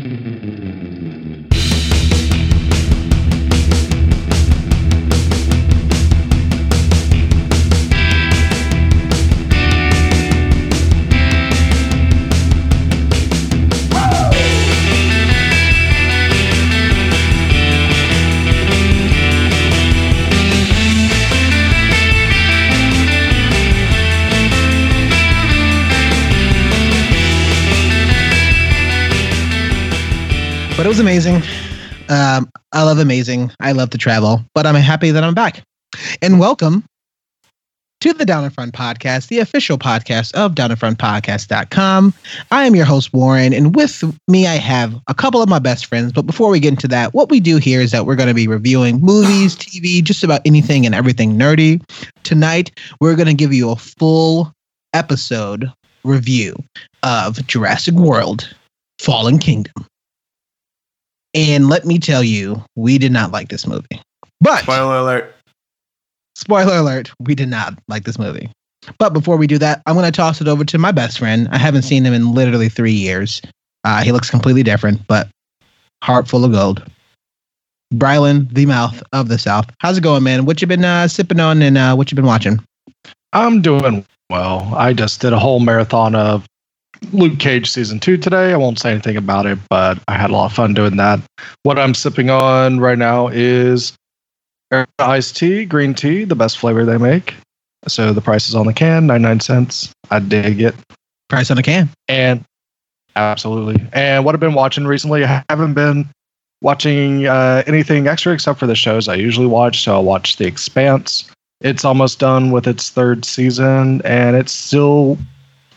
Mm-hmm. amazing. Um, I love amazing. I love to travel, but I'm happy that I'm back. And welcome to the Down in Front podcast, the official podcast of downinfrontpodcast.com. I am your host, Warren, and with me, I have a couple of my best friends. But before we get into that, what we do here is that we're going to be reviewing movies, TV, just about anything and everything nerdy. Tonight, we're going to give you a full episode review of Jurassic World Fallen Kingdom. And let me tell you, we did not like this movie. But Spoiler alert. spoiler alert, we did not like this movie. But before we do that, I'm going to toss it over to my best friend. I haven't seen him in literally three years. Uh, he looks completely different, but heart full of gold. Brylan, the mouth of the South. How's it going, man? What you been uh, sipping on and uh, what you been watching? I'm doing well. I just did a whole marathon of Luke Cage season two today. I won't say anything about it, but I had a lot of fun doing that. What I'm sipping on right now is iced tea, green tea, the best flavor they make. So the price is on the can, 99 cents. I dig it. Price on the can. And absolutely. And what I've been watching recently, I haven't been watching uh, anything extra except for the shows I usually watch. So I'll watch The Expanse. It's almost done with its third season, and it's still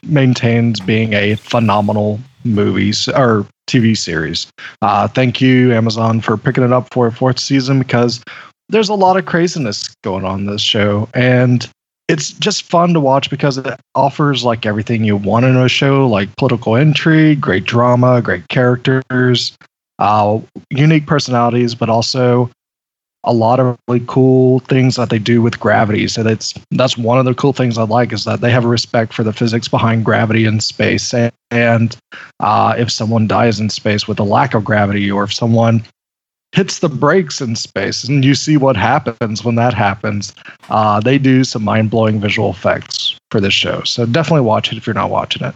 maintains being a phenomenal movies or TV series. Uh, thank you, Amazon, for picking it up for a fourth season because there's a lot of craziness going on this show, and it's just fun to watch because it offers like everything you want in a show, like political intrigue, great drama, great characters, uh, unique personalities, but also a lot of really cool things that they do with gravity. So that's that's one of the cool things I like is that they have a respect for the physics behind gravity in space. And, and uh, if someone dies in space with a lack of gravity, or if someone hits the brakes in space, and you see what happens when that happens, uh, they do some mind blowing visual effects for this show. So definitely watch it if you're not watching it.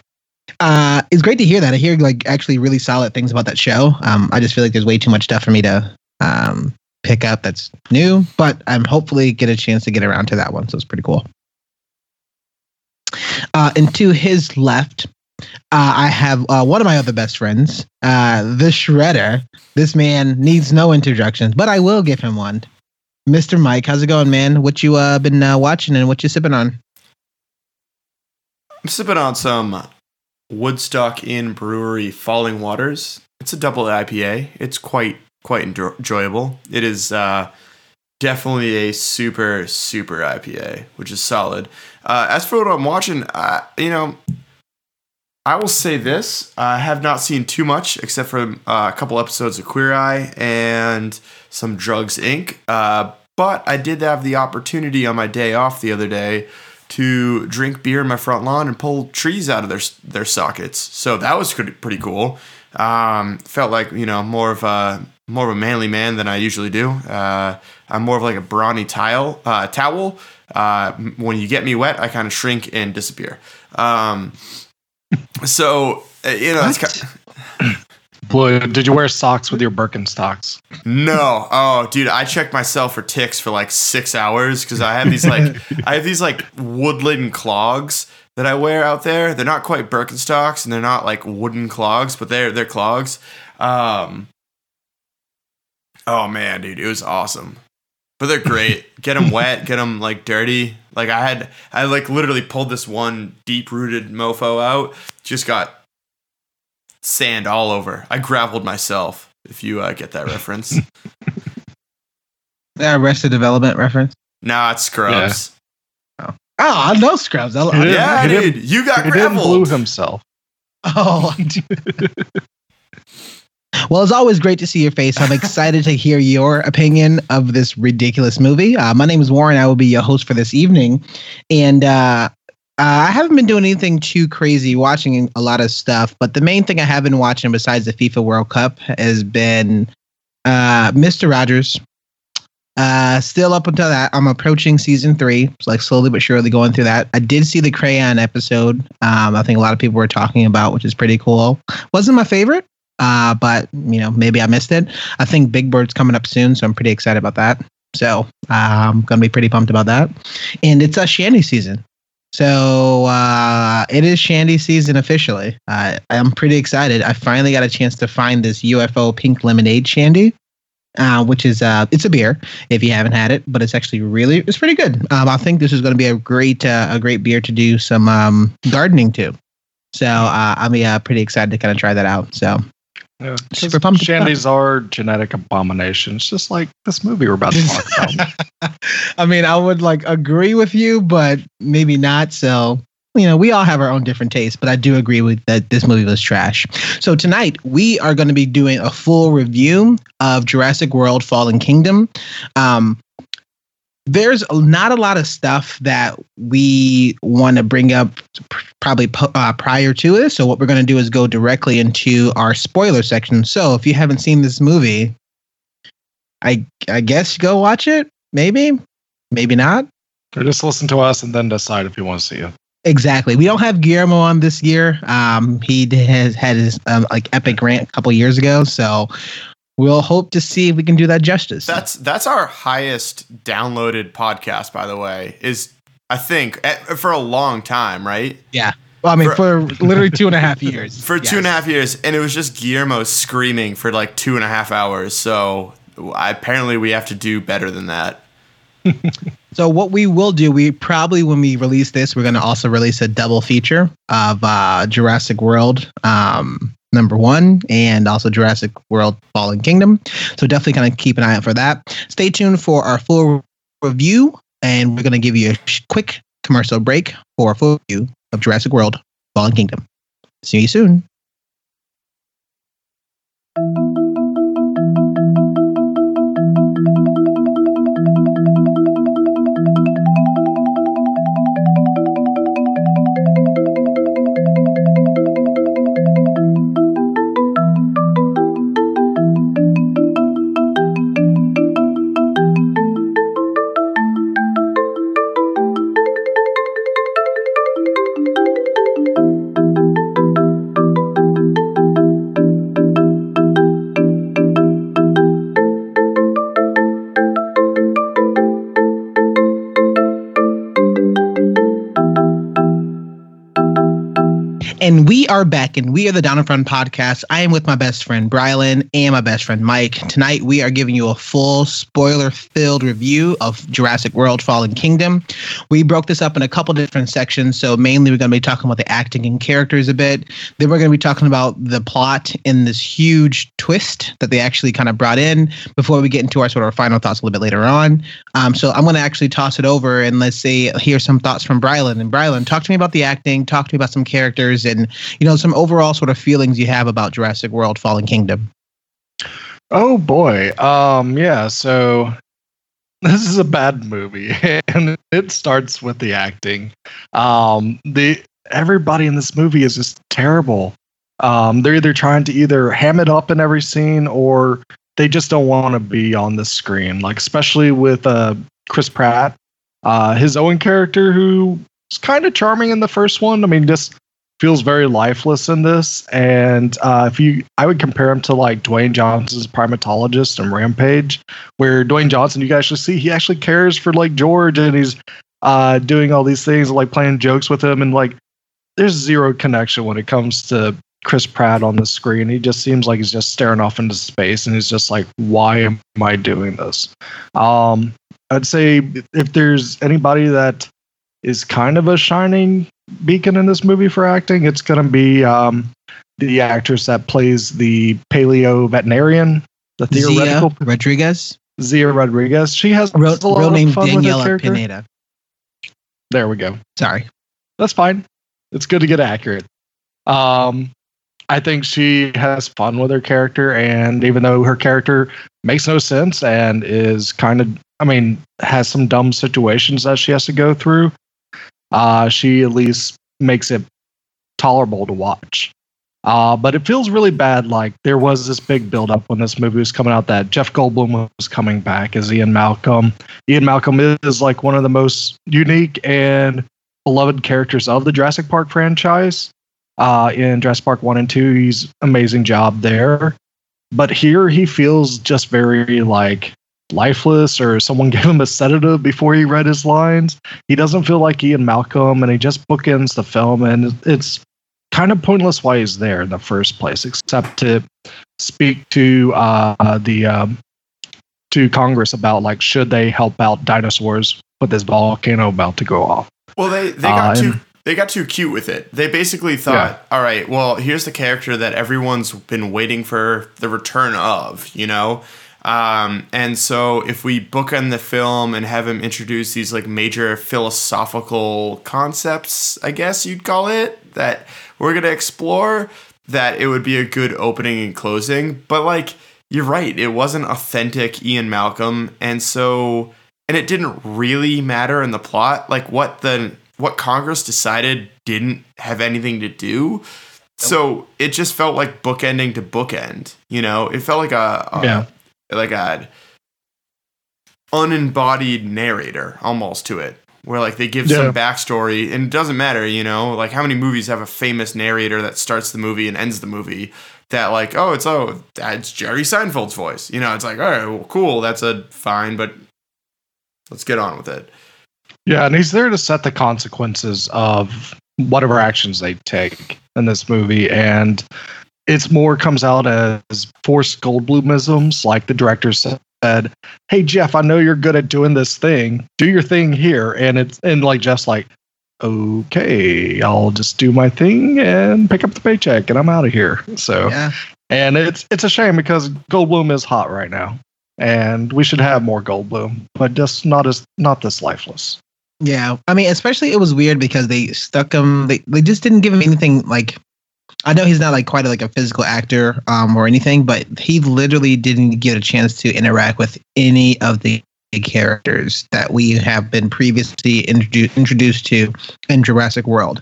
Uh, it's great to hear that. I hear like actually really solid things about that show. Um, I just feel like there's way too much stuff for me to um, pick up that's new, but I'm hopefully get a chance to get around to that one. So it's pretty cool. Uh, and to his left, uh, I have uh, one of my other best friends, uh, the Shredder. This man needs no introductions, but I will give him one. Mr. Mike, how's it going, man? What you uh, been uh, watching and what you sipping on? I'm sipping on some Woodstock Inn Brewery Falling Waters. It's a double IPA. It's quite quite enjoyable. It is uh, definitely a super super IPA, which is solid. Uh, as for what I'm watching, uh, you know, I will say this: I have not seen too much except for uh, a couple episodes of Queer Eye and some Drugs Inc. Uh, but I did have the opportunity on my day off the other day to drink beer in my front lawn and pull trees out of their their sockets. So that was pretty, pretty cool. Um, felt like you know more of a more of a manly man than I usually do. Uh, I'm more of like a brawny tile uh, towel. Uh, when you get me wet, I kind of shrink and disappear. Um, so uh, you know, it's kind Blue, did you wear socks with your Birkenstocks? No. Oh, dude, I checked myself for ticks for like six hours because I have these like I have these like woodland clogs that I wear out there. They're not quite Birkenstocks and they're not like wooden clogs, but they're they're clogs. Um, oh man, dude, it was awesome. But they're great. get them wet, get them like dirty. Like I had, I like literally pulled this one deep rooted mofo out. Just got sand all over. I graveled myself. If you uh, get that reference. Uh, Arrested Development reference. nah, it's Scrubs. Oh, I know Scrubs. I, I, Yeah, He dude, you got He didn't blue graveled. himself. Oh, I do. well, it's always great to see your face. I'm excited to hear your opinion of this ridiculous movie. Uh, my name is Warren. I will be your host for this evening. And uh, Uh, I haven't been doing anything too crazy, watching a lot of stuff. But the main thing I have been watching, besides the FIFA World Cup, has been uh, Mr. Rogers. Uh, still up until that, I'm approaching season three. It's like slowly but surely going through that. I did see the Crayon episode. Um, I think a lot of people were talking about, which is pretty cool. Wasn't my favorite, uh, but you know maybe I missed it. I think Big Bird's coming up soon, so I'm pretty excited about that. So I'm gonna be pretty pumped about that. And it's a Shandy season. So uh, it is Shandy season officially. Uh, I'm pretty excited. I finally got a chance to find this UFO pink lemonade Shandy, uh, which is uh, it's a beer if you haven't had it, but it's actually really it's pretty good. Um, I think this is going to be a great uh, a great beer to do some um, gardening to. So uh, I'm uh, pretty excited to kind of try that out. So Yeah, Super pumped Shandies are genetic abominations, just like this movie we're about to talk about. I mean, I would like agree with you, but maybe not. So, you know, we all have our own different tastes, but I do agree with that this movie was trash. So tonight we are going to be doing a full review of Jurassic World: Fallen Kingdom. Um, there's not a lot of stuff that we want to bring up probably uh, prior to it. So what we're going to do is go directly into our spoiler section. So if you haven't seen this movie, I I guess go watch it. Maybe, maybe not. or just listen to us and then decide if you want to see it. Exactly. We don't have Guillermo on this year. Um, he has had his um, like epic rant a couple years ago, so we'll hope to see if we can do that justice. That's that's our highest downloaded podcast, by the way. Is I think eh, for a long time, right? Yeah. Well, I mean, for, for- literally two and a half years. For two and a Yes. half years, and it was just Guillermo screaming for like two and a half hours. So I, apparently, we have to do better than that. So what we will do, we probably when we release this, we're going to also release a double feature of uh, Jurassic World um, number one and also Jurassic World Fallen Kingdom. So definitely kind of keep an eye out for that. Stay tuned for our full review, and we're going to give you a quick commercial break for a full review of Jurassic World Fallen Kingdom. See you soon. And we are the Down in Front podcast. I am with my best friend Brylan and my best friend Mike. Tonight, we are giving you a full spoiler-filled review of Jurassic World: Fallen Kingdom. We broke this up in a couple different sections. So mainly, we're going to be talking about the acting and characters a bit. Then we're going to be talking about the plot and this huge twist that they actually kind of brought in before we get into our sort of final thoughts a little bit later on. Um, so I'm going to actually toss it over and let's say hear some thoughts from Brylan. And Brylan, talk to me about the acting. Talk to me about some characters and you know some sort of feelings you have about Jurassic World: Fallen Kingdom. Oh boy. Um yeah, so this is a bad movie and it starts with the acting. Um the everybody in this movie is just terrible. Um they're either trying to either ham it up in every scene or they just don't want to be on the screen. Like especially with uh Chris Pratt, uh his Owen character who was kind of charming in the first one. I mean just feels very lifeless in this. And uh, if you, I would compare him to like Dwayne Johnson's primatologist and Rampage, where Dwayne Johnson, you can actually see he actually cares for like George and he's uh, doing all these things, like playing jokes with him. And like, there's zero connection when it comes to Chris Pratt on the screen. He just seems like he's just staring off into space and he's just like, why am I doing this? Um, I'd say if there's anybody that is kind of a shining beacon in this movie for acting. It's going to be um, the actress that plays the paleo veterinarian, the Zia theoretical Rodriguez, Zia Rodriguez. She has real, a lot real of name Daniella. Pineda. There we go. Sorry. That's fine. It's good to get accurate. Um, I think she has fun with her character, and even though her character makes no sense and is kind of, I mean, has some dumb situations that she has to go through, uh, she at least makes it tolerable to watch. Uh, but it feels really bad. Like there was this big buildup when this movie was coming out that Jeff Goldblum was coming back as Ian Malcolm. Ian Malcolm is like one of the most unique and beloved characters of the Jurassic Park franchise. Uh, in Jurassic Park 1 and 2, he's amazing job there. But here he feels just very like lifeless or someone gave him a sedative before he read his lines. He doesn't feel like Ian Malcolm and he just bookends the film and it's kind of pointless why he's there in the first place, except to speak to uh, the um, to Congress about like should they help out dinosaurs with this volcano about to go off. Well, they they got Uh, too they got too cute with it. They basically thought, all right, well, here's the character that everyone's been waiting for the return of, you know. Um, and so if we bookend the film and have him introduce these like major philosophical concepts, I guess you'd call it, that we're gonna explore, that it would be a good opening and closing. But like you're right, it wasn't authentic Ian Malcolm, and so and it didn't really matter in the plot. Like what the what Congress decided didn't have anything to do. So it just felt like bookending to bookend. You know, it felt like a, a Yeah. Like a unembodied narrator almost to it where like they give Yeah. some backstory and it doesn't matter you know like how many movies have a famous narrator that starts the movie and ends the movie that like oh it's oh that's jerry seinfeld's voice you know it's like all right well cool that's a fine but let's get on with it Yeah, and he's there to set the consequences of whatever actions they take in this movie, and it's more comes out as forced Goldblumisms, like the director said. Hey Jeff, I know you're good at doing this thing. Do your thing here, and it's and like Jeff's like, okay, I'll just do my thing and pick up the paycheck, and I'm out of here. So Yeah. and it's it's a shame because Goldblum is hot right now, and we should have more Goldblum, but just not as not this lifeless. Yeah, I mean, especially it was weird because they stuck him. They they just didn't give him anything like. I know he's not like quite a, like a physical actor um or anything, but he literally didn't get a chance to interact with any of the characters that we have been previously introduced introduced to in Jurassic World,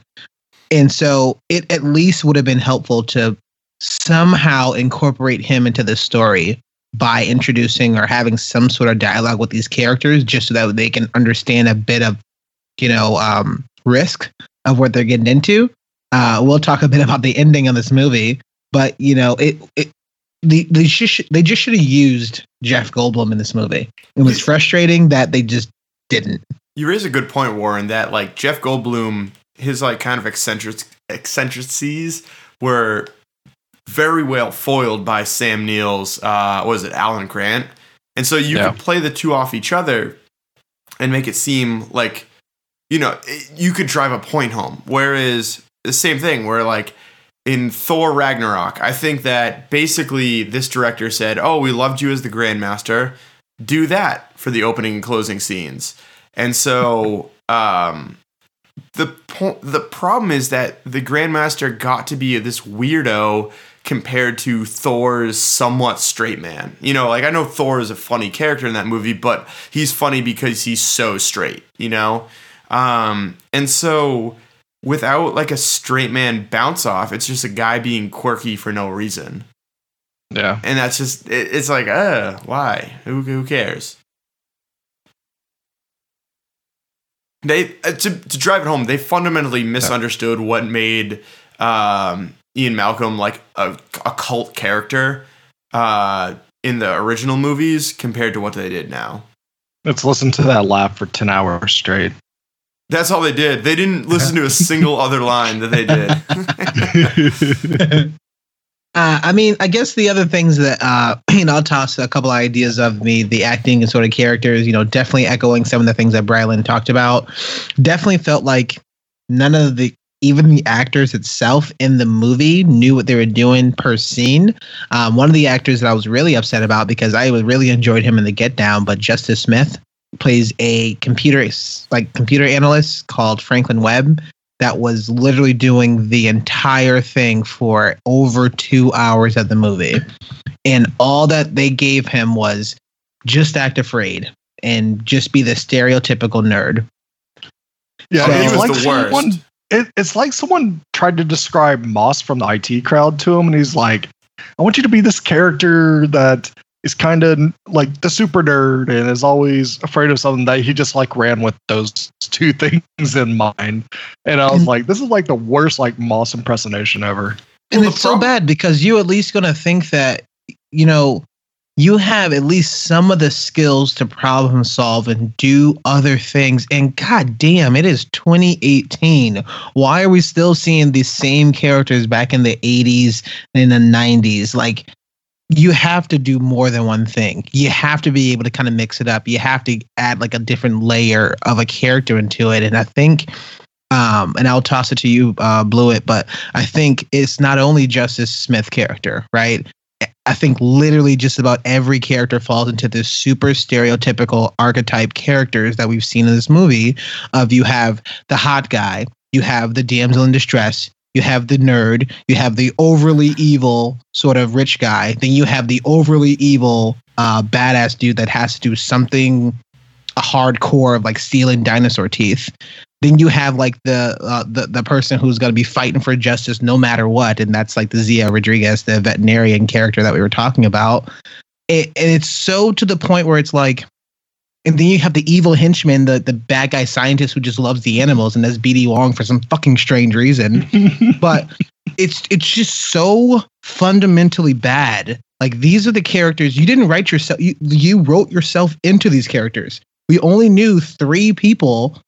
and so it at least would have been helpful to somehow incorporate him into the story by introducing or having some sort of dialogue with these characters just so that they can understand a bit of you know um, risk of what they're getting into uh, we'll talk a bit about the ending of this movie but you know it, it they, they, just, they just should have used jeff goldblum in this movie it was frustrating that they just didn't You raise a good point, Warren, that like Jeff Goldblum, his like kind of eccentric eccentricities were very well foiled by Sam Neill's uh what was it, Alan Grant. And so you Yeah. could play the two off each other and make it seem like you know, it- you could drive a point home. Whereas the same thing where like in Thor Ragnarok, I think that basically this director said, "Oh, we loved you as the Grandmaster. Do that for the opening and closing scenes." And so, um, the po- the problem is that the Grandmaster got to be this weirdo compared to Thor's somewhat straight man. You know, like I know Thor is a funny character in that movie, but he's funny because he's so straight. You know, um, and so without like a straight man bounce off, it's just a guy being quirky for no reason. Yeah. And that's just it, it's like, uh, why? Who who cares? They uh, to to drive it home, they fundamentally misunderstood what made um, Ian Malcolm like a, a cult character uh, in the original movies compared to what they did now. Let's listen to that laugh for 10 hours straight. That's all they did. They didn't listen to a single other line that they did. Uh, I mean, I guess the other things that uh, you know, I'll toss a couple of ideas of me, the acting and sort of characters. You know, definitely echoing some of the things that Brylan talked about. Definitely felt like none of the even the actors itself in the movie knew what they were doing per scene. Um, one of the actors that I was really upset about because I was really enjoyed him in the Get Down, but Justice Smith plays a computer like computer analyst called Franklin Webb that was literally doing the entire thing for over two hours of the movie. And all that they gave him was just act afraid and just be the stereotypical nerd. Yeah, So- it's he was like the worst. someone. It, it's like someone tried to describe Moss from the IT crowd to him, and he's like, "I want you to be this character that is kind of like the super nerd and is always afraid of something." That he just like ran with those two things in mind, and I was And- like, "This is like the worst like Moss impersonation ever." and Well, it's the so bad because you at least gonna think that you know you have at least some of the skills to problem solve and do other things and god damn it is 2018 why are we still seeing these same characters back in the 80s and in the 90s like you have to do more than one thing you have to be able to kind of mix it up you have to add like a different layer of a character into it and i think um, and I'll toss it to you, uh, Blew It, but I think it's not only Justice Smith character, right? I think literally just about every character falls into this super stereotypical archetype characters that we've seen in this movie. Of you have the hot guy, you have the damsel in distress, you have the nerd, you have the overly evil sort of rich guy, then you have the overly evil uh, badass dude that has to do something a hardcore of like stealing dinosaur teeth. Then you have like the uh, the the person who's going to be fighting for justice no matter what, and that's like the Zia Rodriguez, the veterinarian character that we were talking about. It, and it's so to the point where it's like, and then you have the evil henchman, the the bad guy scientist who just loves the animals, and that's BD Wong for some fucking strange reason. but it's it's just so fundamentally bad. Like these are the characters you didn't write yourself. You, you wrote yourself into these characters. We only knew three people,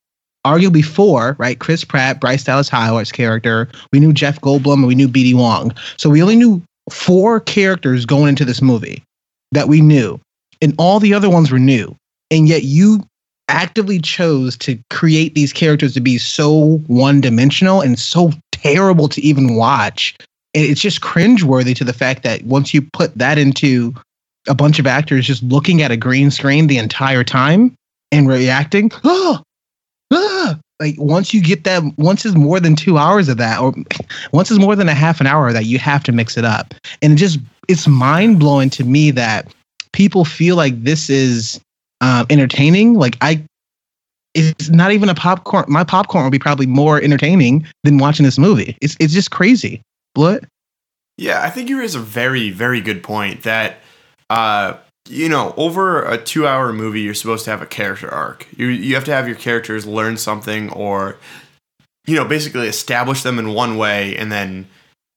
arguably four, right? Chris Pratt, Bryce Dallas Howard's character. We knew Jeff Goldblum, and we knew BD Wong. So we only knew four characters going into this movie that we knew, and all the other ones were new. And yet you actively chose to create these characters to be so one dimensional and so terrible to even watch. And it's just cringeworthy to the fact that once you put that into a bunch of actors just looking at a green screen the entire time and reacting, oh, ah, like once you get that, once is more than two hours of that, or once is more than a half an hour of that, you have to mix it up. And it just, it's mind blowing to me that people feel like this is um, entertaining. Like I, it's not even a popcorn. My popcorn would be probably more entertaining than watching this movie. It's it's just crazy. What? Yeah, I think you raise a very, very good point that, uh, you know, over a two-hour movie, you're supposed to have a character arc. You you have to have your characters learn something, or, you know, basically establish them in one way, and then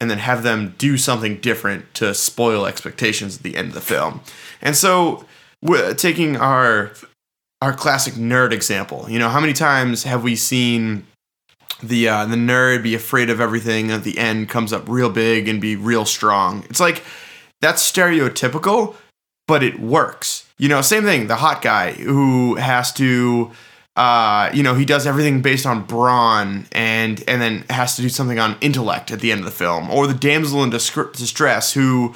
and then have them do something different to spoil expectations at the end of the film. And so, taking our our classic nerd example, you know, how many times have we seen the uh, the nerd be afraid of everything at the end comes up real big and be real strong. It's like that's stereotypical, but it works. You know, same thing. The hot guy who has to, uh, you know, he does everything based on brawn and and then has to do something on intellect at the end of the film, or the damsel in distress who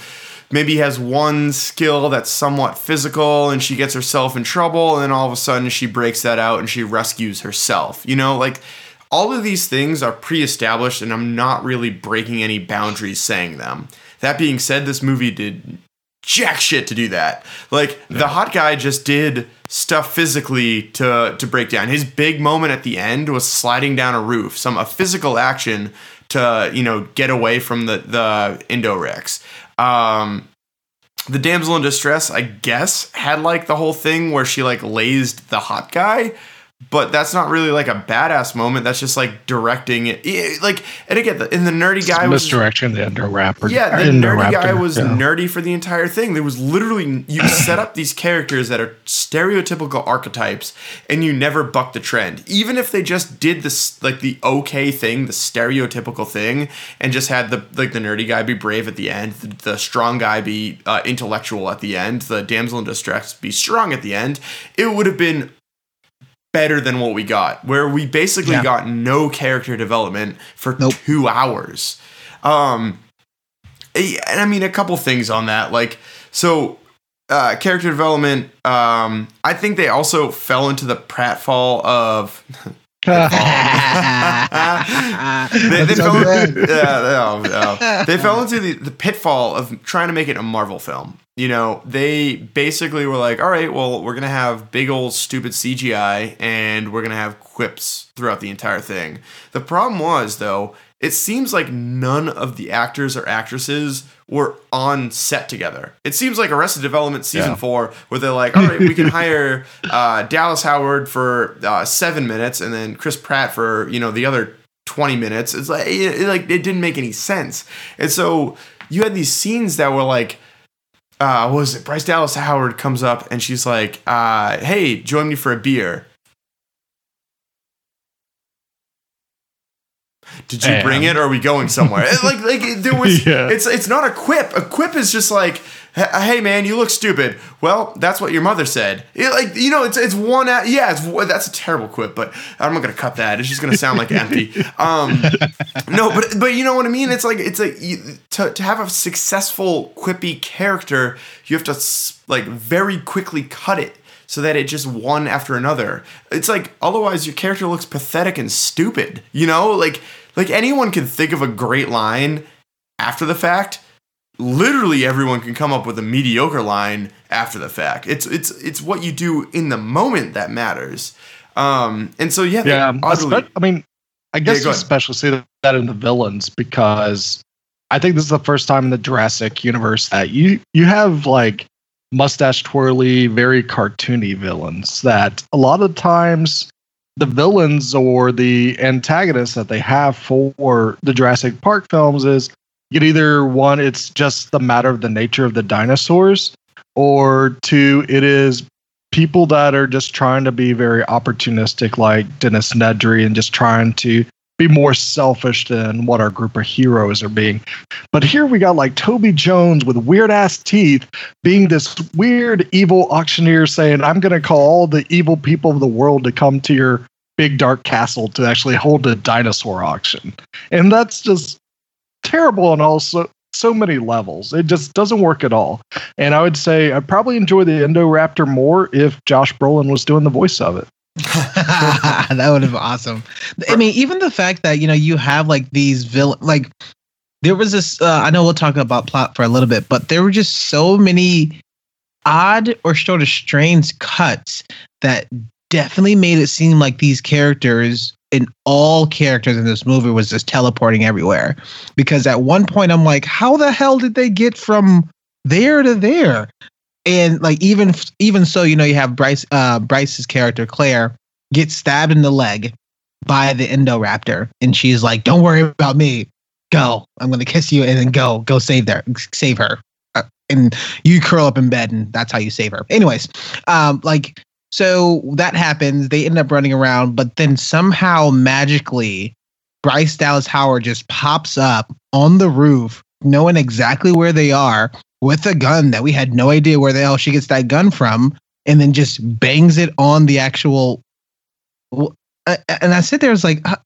maybe has one skill that's somewhat physical and she gets herself in trouble and then all of a sudden she breaks that out and she rescues herself. You know, like all of these things are pre-established and I'm not really breaking any boundaries saying them. That being said, this movie did jack shit to do that. Like the hot guy just did stuff physically to to break down. His big moment at the end was sliding down a roof, some a physical action to, you know, get away from the the Indorex. Um the damsel in distress, I guess, had like the whole thing where she like lazed the hot guy, but that's not really like a badass moment. That's just like directing it. like, and again, the, and the nerdy guy was misdirection the Indoraptor. yeah, the nerdy guy was yeah. nerdy for the entire thing. There was literally you set up these characters that are stereotypical archetypes, and you never buck the trend. Even if they just did this like the okay thing, the stereotypical thing, and just had the like the nerdy guy be brave at the end, the, the strong guy be uh, intellectual at the end, the damsel in distress be strong at the end, it would have been better than what we got, where we basically Yeah. got no character development for Nope. two hours. Um, eh, and I mean a couple things on that, like so. Uh, character development. Um, I think they also fell into the pratfall of they, they so fell, good. yeah, no, no. they fell into the, the pitfall of trying to make it a Marvel film. You know, they basically were like, all right, well, we're going to have big old stupid CGI and we're going to have quips throughout the entire thing. The problem was, though, it seems like none of the actors or actresses were on set together. It seems like Arrested Development season Yeah. four, where they're like, all right, we can hire uh, Dallas Howard for uh, seven minutes and then Chris Pratt for, you know, the other 20 minutes. It's like, it, it, like, it didn't make any sense. And so you had these scenes that were like, uh, what was it? Bryce Dallas Howard comes up and she's like, uh, "Hey, join me for a beer." Did you bring it, or are we going somewhere? Like, like there was. Yeah. It's it's not a quip. A quip is just like, "Hey, man, you look stupid." Well, that's what your mother said. It, like, you know, it's it's one. a- Yeah, it's that's a terrible quip, but I'm not gonna cut that. It's just gonna sound like empty. Um, no, but but you know what I mean. It's like it's like you, to to have a successful quippy character, you have to like very quickly cut it so that it just one after another. It's like otherwise your character looks pathetic and stupid. You know, like like anyone can think of a great line after the fact. Literally everyone can come up with a mediocre line after the fact. It's it's it's what you do in the moment that matters. Um, and so yeah, Yeah, utterly- I mean, I guess ahead. especially see that in the villains because I think this is the first time in the Jurassic universe that you you have like mustache twirly, very cartoony villains that a lot of times the villains or the antagonists that they have for the Jurassic Park films is you either one, it's just the matter of the nature of the dinosaurs, or two, it is people that are just trying to be very opportunistic, like Dennis Nedry, and just trying to be more selfish than what our group of heroes are being. But here we got like Toby Jones with weird ass teeth being this weird evil auctioneer saying, I'm going to call all the evil people of the world to come to your big dark castle to actually hold a dinosaur auction. And that's just terrible on also so so many levels. It just doesn't work at all. And I would say I'd probably enjoy the Indoraptor more if Josh Brolin was doing the voice of it. that would have been awesome. I mean, even the fact that you know you have like these villain, like there was this. Uh, I know we'll talk about plot for a little bit, but there were just so many odd or sort of strange cuts that definitely made it seem like these characters and all characters in this movie was just teleporting everywhere. Because at one point I'm like, how the hell did they get from there to there? and like even even so you know you have bryce uh bryce's character claire get stabbed in the leg by the indoraptor. And she's like don't worry about me. Go. I'm gonna kiss you and then go. Go save there, save her. Uh, and you curl up in bed and that's how you save her. Anyways um like so that happens they end up running around but then somehow magically bryce dallas howard just pops up on the roof knowing exactly where they are with a gun that we had no idea where the hell she gets that gun from, and then just bangs it on the actual. uh, And I sit there, it's like, uh,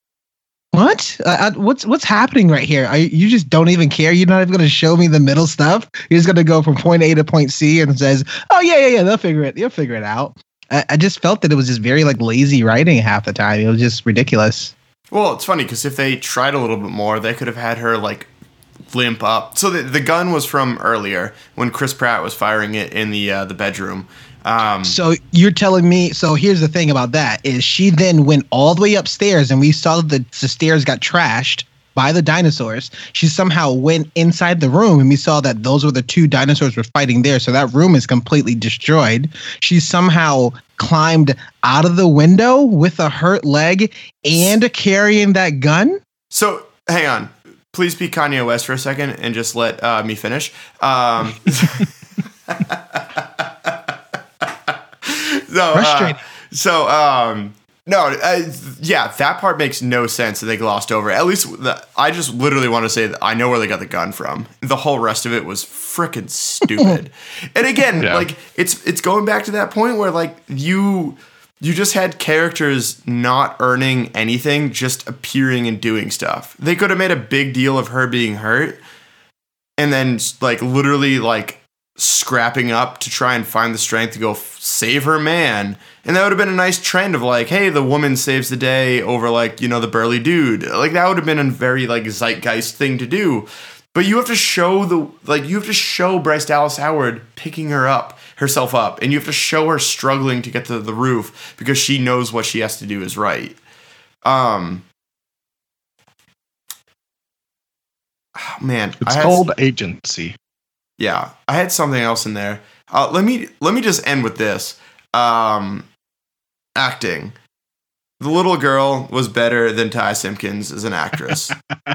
what? Uh, uh, what's what's happening right here? I, you just don't even care. You're not even going to show me the middle stuff. You're just going to go from point A to point C and says, "Oh yeah, yeah, yeah, they'll figure it. They'll figure it out." I, I just felt that it was just very like lazy writing half the time. It was just ridiculous. Well, it's funny because if they tried a little bit more, they could have had her like limp up. So the, the gun was from earlier when Chris Pratt was firing it in the uh, the bedroom. Um, So you're telling me? So here's the thing about that: is she then went all the way upstairs, and we saw that the, the stairs got trashed by the dinosaurs. She somehow went inside the room, and we saw that those were the two dinosaurs were fighting there. So that room is completely destroyed. She somehow climbed out of the window with a hurt leg and carrying that gun. so hang on, please be Kanye West for a second and just let uh, me finish. Um, so, uh, so um, no, uh, yeah, that part makes no sense that they glossed over. At least the, I just literally want to say that I know where they got the gun from. The whole rest of it was freaking stupid. and again, Yeah. like it's it's going back to that point where like you you just had characters not earning anything, just appearing and doing stuff. They could have made a big deal of her being hurt and then like literally like scrapping up to try and find the strength to go f- save her man. And that would have been a nice trend of like, hey, the woman saves the day over like, you know, the burly dude. Like that would have been a very like zeitgeist thing to do. But you have to show the like you have to show Bryce Dallas Howard picking her up herself up, and you have to show her struggling to get to the roof because she knows what she has to do is right. Um, oh, man, It's had- called agency. Yeah, I had something else in there. Uh, let me let me just end with this. Um, acting. The little girl was better than Ty Simpkins as an actress.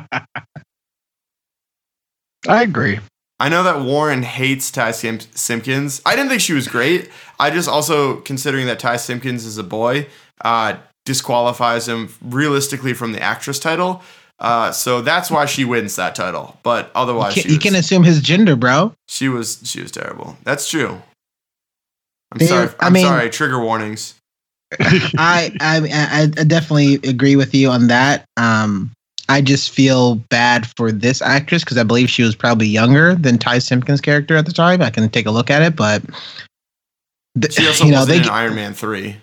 I agree. I know that Warren hates Ty Sim- Simpkins. I didn't think she was great. I just also considering that Ty Simpkins is a boy uh, disqualifies him realistically from the actress title. Uh, so that's why she wins that title. But You otherwise, can, you was, can assume his gender, bro. she was she was terrible. That's true. I'm Dude, sorry. I I'm mean- sorry. Trigger warnings. I, I I I definitely agree with you on that. Um, I just feel bad for this actress because I believe she was probably younger than Ty Simpkins' character at the time. I can take a look at it, but th- She also you know was they in Iron Man three,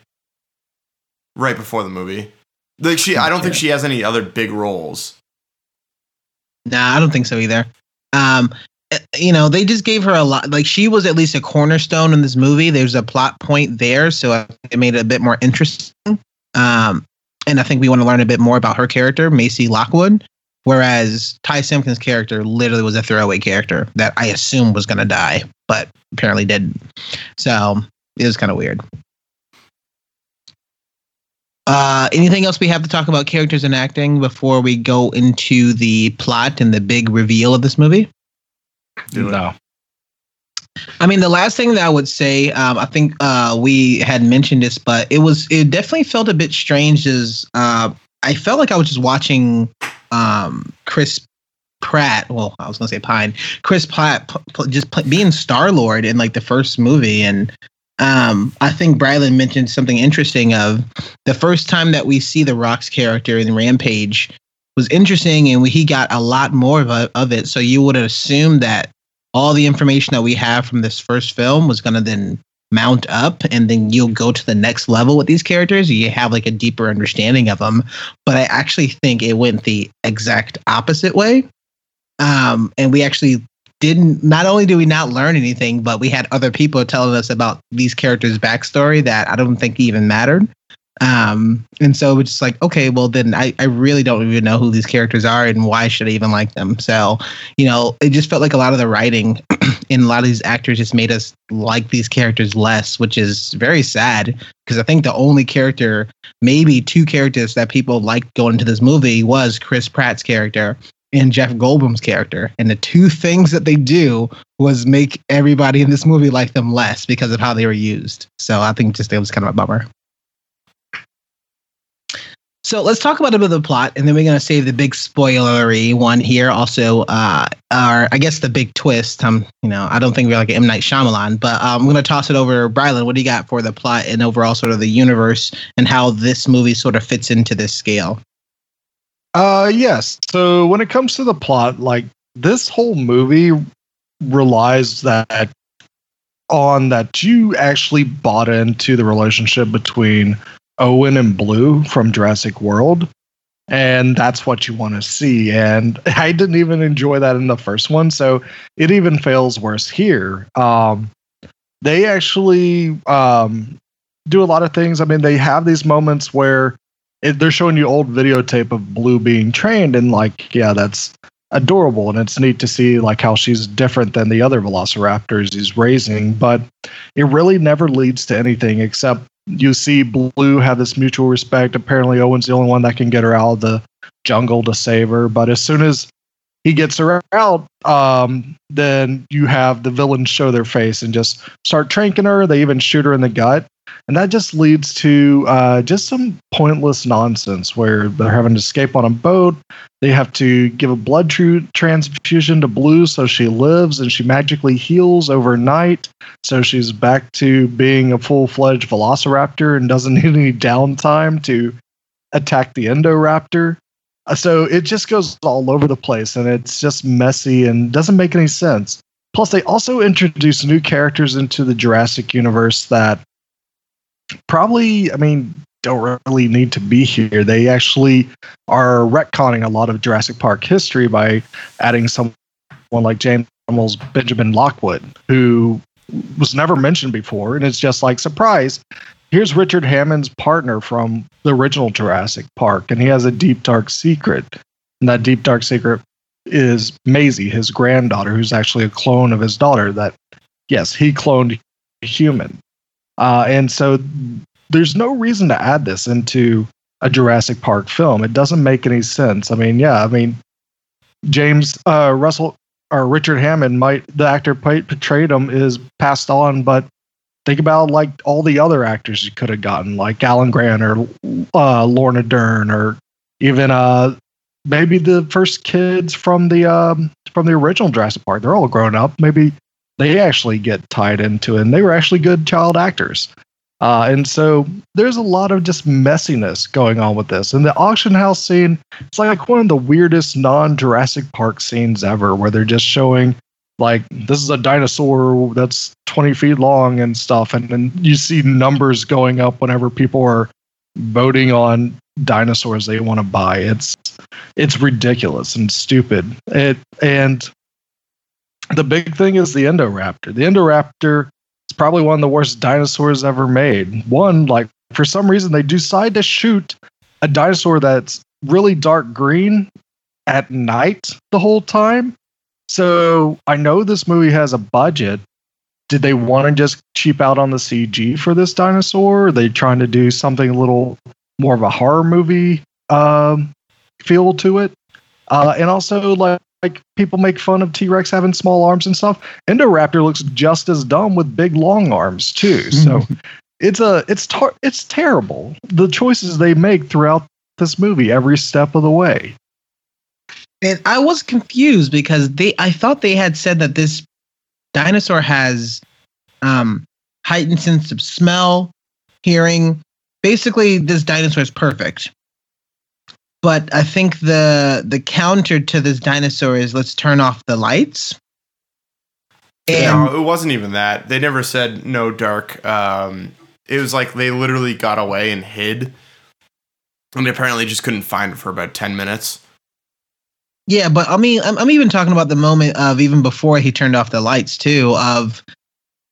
right before the movie. Like she, I don't think she has any other big roles. Nah, I don't think so either. Um, eh, you know, they just gave her a lot. Like she was at least a cornerstone in this movie. There's a plot point there, so I think it made it a bit more interesting. Um, and I think we want to learn a bit more about her character, Maisie Lockwood. Whereas Ty Simpkins' character literally was a throwaway character that I assumed was going to die, but apparently didn't. So it was kind of weird. Uh, anything else we have to talk about characters and acting before we go into the plot and the big reveal of this movie? No. I mean, the last thing that I would say, um, I think uh, we had mentioned this, but it was it definitely felt a bit strange. As uh, I felt like I was just watching um, Chris Pratt. Well, I was gonna say Pine. Chris Pratt p- p- just pl- being Star Lord in like the first movie, and um, I think Brylan mentioned something interesting of the first time that we see the Rock's character in Rampage was interesting, and he got a lot more of, a, of it. So you would assume that all the information that we have from this first film was going to then mount up and then you'll go to the next level with these characters you have like a deeper understanding of them but i actually think it went the exact opposite way um, and we actually didn't not only did we not learn anything but we had other people telling us about these characters backstory that i don't think even mattered. Um, and so it's just like okay well then I, I really don't even know who these characters are and why should i even like them. So you know, it just felt like a lot of the writing in a lot of these actors just made us like these characters less, which is very sad because I think the only character, maybe two characters that people liked going into this movie was Chris Pratt's character and Jeff Goldblum's character. And the two things that they do was make everybody in this movie like them less because of how they were used. So I think just it was kind of a bummer. So let's talk about a bit of the plot, and then we're gonna save the big spoilery one here. Also, uh, our I guess the big twist. Um, you know, I don't think we're like M Night Shyamalan, but um, I'm gonna toss it over to Brylan. What do you got for the plot and overall sort of the universe and how this movie sort of fits into this scale? Uh, yes. So when it comes to the plot, like this whole movie relies that on that you actually bought into the relationship between Owen and Blue from Jurassic World. And that's what you want to see. And I didn't even enjoy that in the first one. So it even fails worse here. Um, they actually um, do a lot of things. I mean, they have these moments where it, they're showing you old videotape of Blue being trained, and like, yeah, that's adorable, and it's neat to see like how she's different than the other Velociraptors he's raising. But it really never leads to anything except you see Blue have this mutual respect. Apparently, Owen's the only one that can get her out of the jungle to save her. But as soon as he gets her out, um, then you have the villains show their face and just start tranking her. They even shoot her in the gut. And that just leads to uh, just some pointless nonsense where they're having to escape on a boat. They have to give a blood tru- transfusion to Blue so she lives and she magically heals overnight. So she's back to being a full fledged velociraptor and doesn't need any downtime to attack the Indoraptor. Uh, So it just goes all over the place and it's just messy and doesn't make any sense. Plus, they also introduce new characters into the Jurassic universe that probably, I mean, don't really need to be here. They actually are retconning a lot of Jurassic Park history by adding someone like James Cromwell's Benjamin Lockwood, who was never mentioned before, and it's just like surprise. Here's Richard Hammond's partner from the original Jurassic Park, and he has a deep dark secret. And that deep dark secret is Maisie, his granddaughter, who's actually a clone of his daughter. That yes, he cloned a human, uh, and so there's no reason to add this into a Jurassic Park film. It doesn't make any sense. I mean, yeah, I mean, James uh, Russell or Richard Hammond might the actor portrayed him is passed on, but think about like all the other actors you could have gotten, like Alan Grant or uh, Laura Dern, or even uh, maybe the first kids from the um, from the original Jurassic Park. They're all grown up. Maybe they actually get tied into it, and they were actually good child actors. Uh, and so there's a lot of just messiness going on with this. And the auction house scene, it's like one of the weirdest non Jurassic Park scenes ever, where they're just showing like this is a dinosaur that's 20 feet long and stuff. And then you see numbers going up whenever people are voting on dinosaurs they want to buy. It's it's ridiculous and stupid. It and the big thing is the Indoraptor. The Indoraptor is probably one of the worst dinosaurs ever made. One, like for some reason, they decide to shoot a dinosaur that's really dark green at night the whole time. So I know this movie has a budget. Did they want to just cheap out on the CG for this dinosaur? Are they trying to do something a little more of a horror movie um, feel to it? Uh, and also, like, like people make fun of T Rex having small arms and stuff. Indoraptor looks just as dumb with big long arms too. So it's a it's tar- it's terrible. The choices they make throughout this movie every step of the way. And I was confused because they I thought they had said that this dinosaur has um heightened sense of smell, hearing. Basically, this dinosaur is perfect but I think the the counter to this dinosaur is let's turn off the lights. And no, it wasn't even that. They never said no dark. Um, it was like they literally got away and hid, and they apparently just couldn't find it for about ten minutes. Yeah, but I mean, I'm, I'm even talking about the moment of even before he turned off the lights too. Of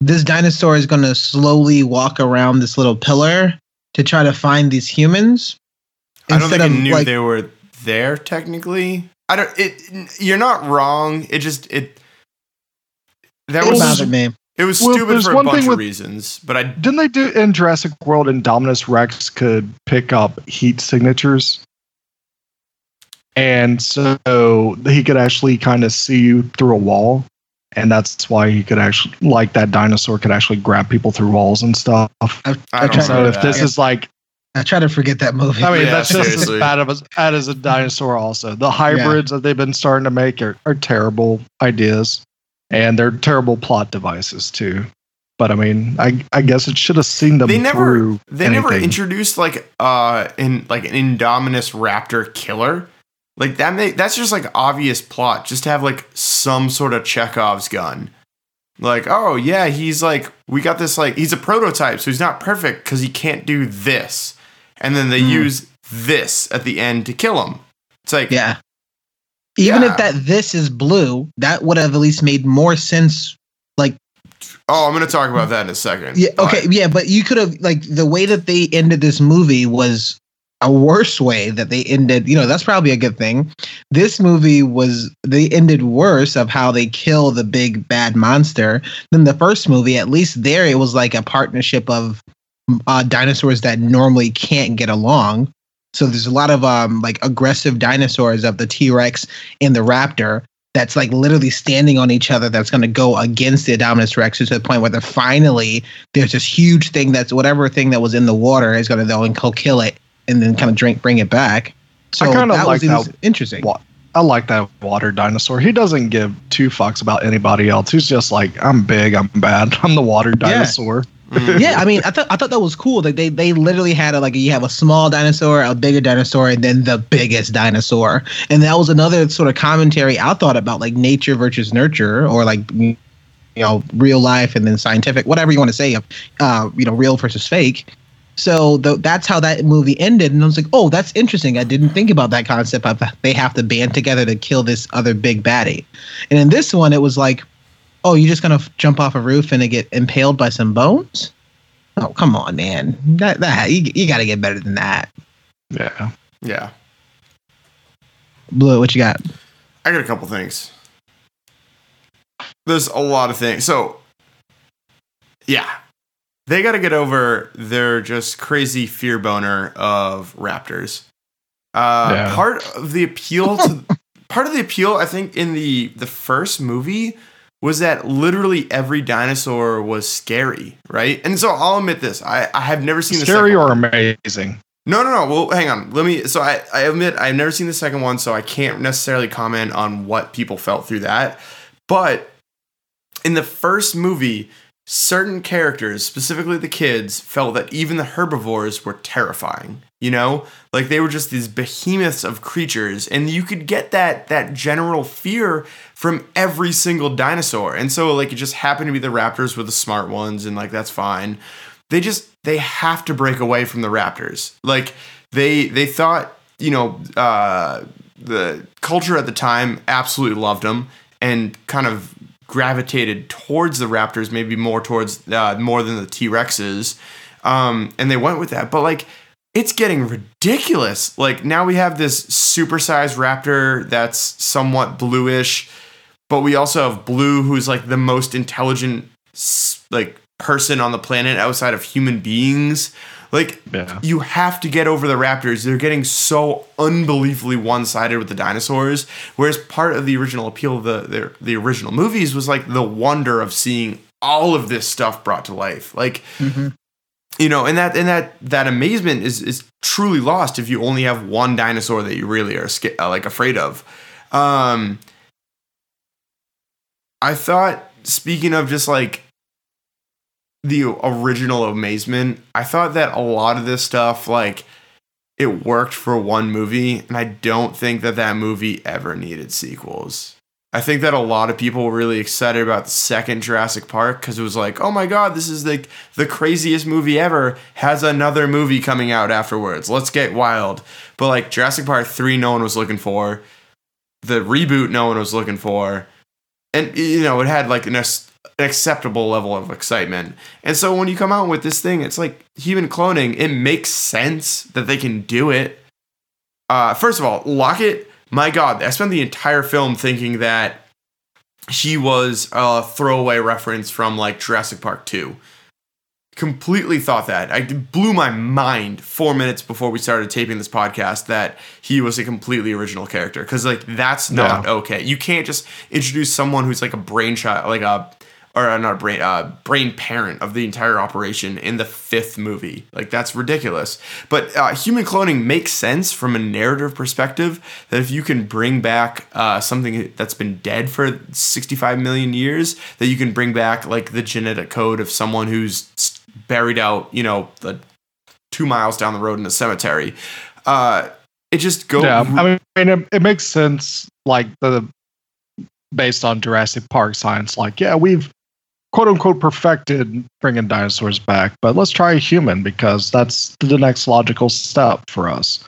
this dinosaur is going to slowly walk around this little pillar to try to find these humans I don't think I knew like, they were there technically. I don't. It. You're not wrong. It just it. That it was bothered me. It was well, stupid for a bunch of reasons, but I didn't they do in Jurassic World Indominus Rex could pick up heat signatures, and so he could actually kind of see you through a wall, and that's why he could actually like that dinosaur could actually grab people through walls and stuff. I, I, I so if that. this is like I try to forget that movie. I mean, yeah, that's seriously. just as bad, of a, bad as a dinosaur. Also, the hybrids yeah. that they've been starting to make are, are terrible ideas, and they're terrible plot devices too. But I mean, I I guess it should have seen them they never, They anything. never introduced like uh in like an Indominus Raptor killer. Like that make that's just like obvious plot. Just to have like some sort of Chekhov's gun. Like, oh yeah, he's like we got this like he's a prototype, so he's not perfect because he can't do this and then they mm. use this at the end to kill him. It's like yeah. Even yeah. if that this is blue, that would have at least made more sense. Like, oh, I'm going to talk about that in a second. Yeah. Okay. But. Yeah, but you could have like the way that they ended this movie was a worse way that they ended. You know, that's probably a good thing. This movie was they ended worse of how they kill the big bad monster than the first movie. At least there, it was like a partnership of uh, dinosaurs that normally can't get along. So there's a lot of um, like aggressive dinosaurs of the T Rex and the Raptor that's like literally standing on each other that's going to go against the Indominus Rex to the point where they're finally there's this huge thing that's whatever thing that was in the water is going to go and kill it and then kind of drink bring it back. So I kind of like that. Interesting. Wa- I like that water dinosaur. He doesn't give two fucks about anybody else. He's just like, I'm big, I'm bad, I'm the water dinosaur. Yeah. Mm. yeah, I mean, I thought I thought that was cool. That they they literally had a, like you have a small dinosaur, a bigger dinosaur, and then the biggest dinosaur. And that was another sort of commentary I thought about like nature versus nurture, or like you know real life and then scientific, whatever you want to say, uh, you know, real versus fake. So th- that's how that movie ended, and I was like, "Oh, that's interesting. I didn't think about that concept of they have to band together to kill this other big baddie." And in this one, it was like, "Oh, you're just gonna f- jump off a roof and get impaled by some bones?" Oh, come on, man! That, that you, you got to get better than that. Yeah. Yeah. Blue, what you got? I got a couple things. There's a lot of things. So, yeah, they got to get over their just crazy fear boner of raptors. Uh, Yeah. Part of the appeal to part of the appeal, I think, in the the first movie was that literally every dinosaur was scary, right? And so I'll admit this: I I have never seen the Scary or one. amazing? No, no, no. Well, hang on. Let me. So I, I admit I've never seen the second one, so I can't necessarily comment on what people felt through that. But in the first movie, certain characters, specifically the kids, felt that even the herbivores were terrifying. You know, like they were just these behemoths of creatures, and you could get that that general fear from every single dinosaur. And so, like, it just happened to be the raptors were the smart ones, and like that's fine. They just they have to break away from the raptors. Like they they thought you know uh the culture at the time absolutely loved them and kind of gravitated towards the raptors maybe more towards uh, more than the t-rexes. Um and they went with that. But like it's getting ridiculous. Like now we have this supersized raptor that's somewhat bluish but we also have blue who's like the most intelligent like person on the planet outside of human beings. Like Yeah. you have to get over the raptors. They're getting so unbelievably one-sided with the dinosaurs whereas part of the original appeal of the the, the original movies was like the wonder of seeing all of this stuff brought to life. Like mm-hmm. You know and that and that that amazement is is truly lost if you only have one dinosaur that you really are sca- uh, like afraid of. Um i thought speaking of just like the original amazement i thought that a lot of this stuff like it worked for one movie and i don't think that that movie ever needed sequels I think that a lot of people were really excited about the second Jurassic Park because it was like, oh my god, this is like the craziest movie ever. Has another movie coming out afterwards. Let's get wild. But like Jurassic Park 3, no one was looking for. The reboot, no one was looking for. And, you know, it had like an, an acceptable level of excitement. And so when you come out with this thing, it's like human cloning. It makes sense that they can do it. Uh, first of all, Lockett, my God, I spent the entire film thinking that he was a throwaway reference from like Jurassic Park 2. Completely thought that. I blew my mind four minutes before we started taping this podcast that he was a completely original character. Cause like that's not Yeah. okay. You can't just introduce someone who's like a brainchild, like a or uh, not brain uh, brain parent of the entire operation in the fifth movie. Like that's ridiculous. But uh, human cloning makes sense from a narrative perspective. That if you can bring back uh, something that's been dead for 65 million years, that you can bring back like the genetic code of someone who's buried out, you know, the two miles down the road in a cemetery. Uh, it just goes. Yeah, I mean, it, it makes sense, like the based on Jurassic Park science. Like, yeah, we've quote unquote perfected bringing dinosaurs back, but let's try a human because that's the next logical step for us.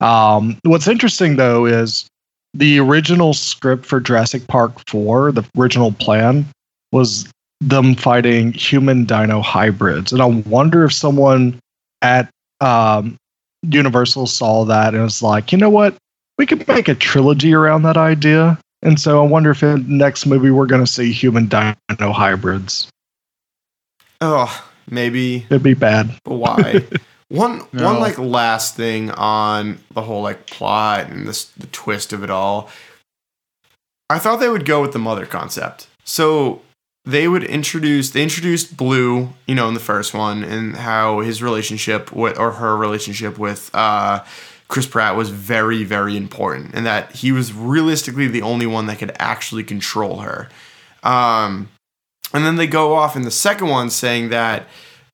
Um, what's interesting though is the original script for Jurassic Park 4, the original plan was them fighting human dino hybrids. And I wonder if someone at um, Universal saw that and was like, you know what? We could make a trilogy around that idea. And so I wonder if in the next movie we're going to see human dino hybrids. oh, maybe It'd be bad. But why? one No. one like last thing on the whole like plot and this the twist of it all. I thought they would go with the mother concept. So they would introduce they introduced Blue, you know, in the first one, and how his relationship with or her relationship with uh Chris Pratt was very, very important, and that he was realistically the only one that could actually control her. Um, and then they go off in the second one saying that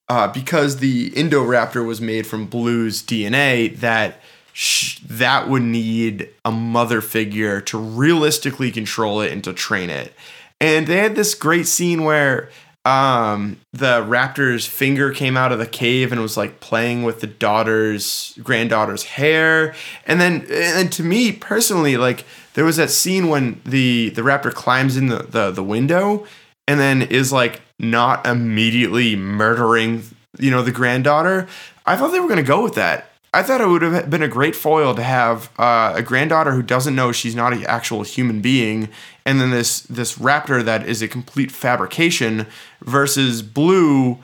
uh, because the Indoraptor was made from Blue's DNA, that sh- that would need a mother figure to realistically control it and to train it. And they had this great scene where um, the raptor's finger came out of the cave and was like playing with the daughter's granddaughter's hair. And then, and to me personally, like there was that scene when the the raptor climbs in the the, the window and then is like not immediately murdering, you know, the granddaughter. I thought they were going to go with that. I thought it would have been a great foil to have uh, a granddaughter who doesn't know she's not an actual human being, and then this this raptor that is a complete fabrication versus Blue,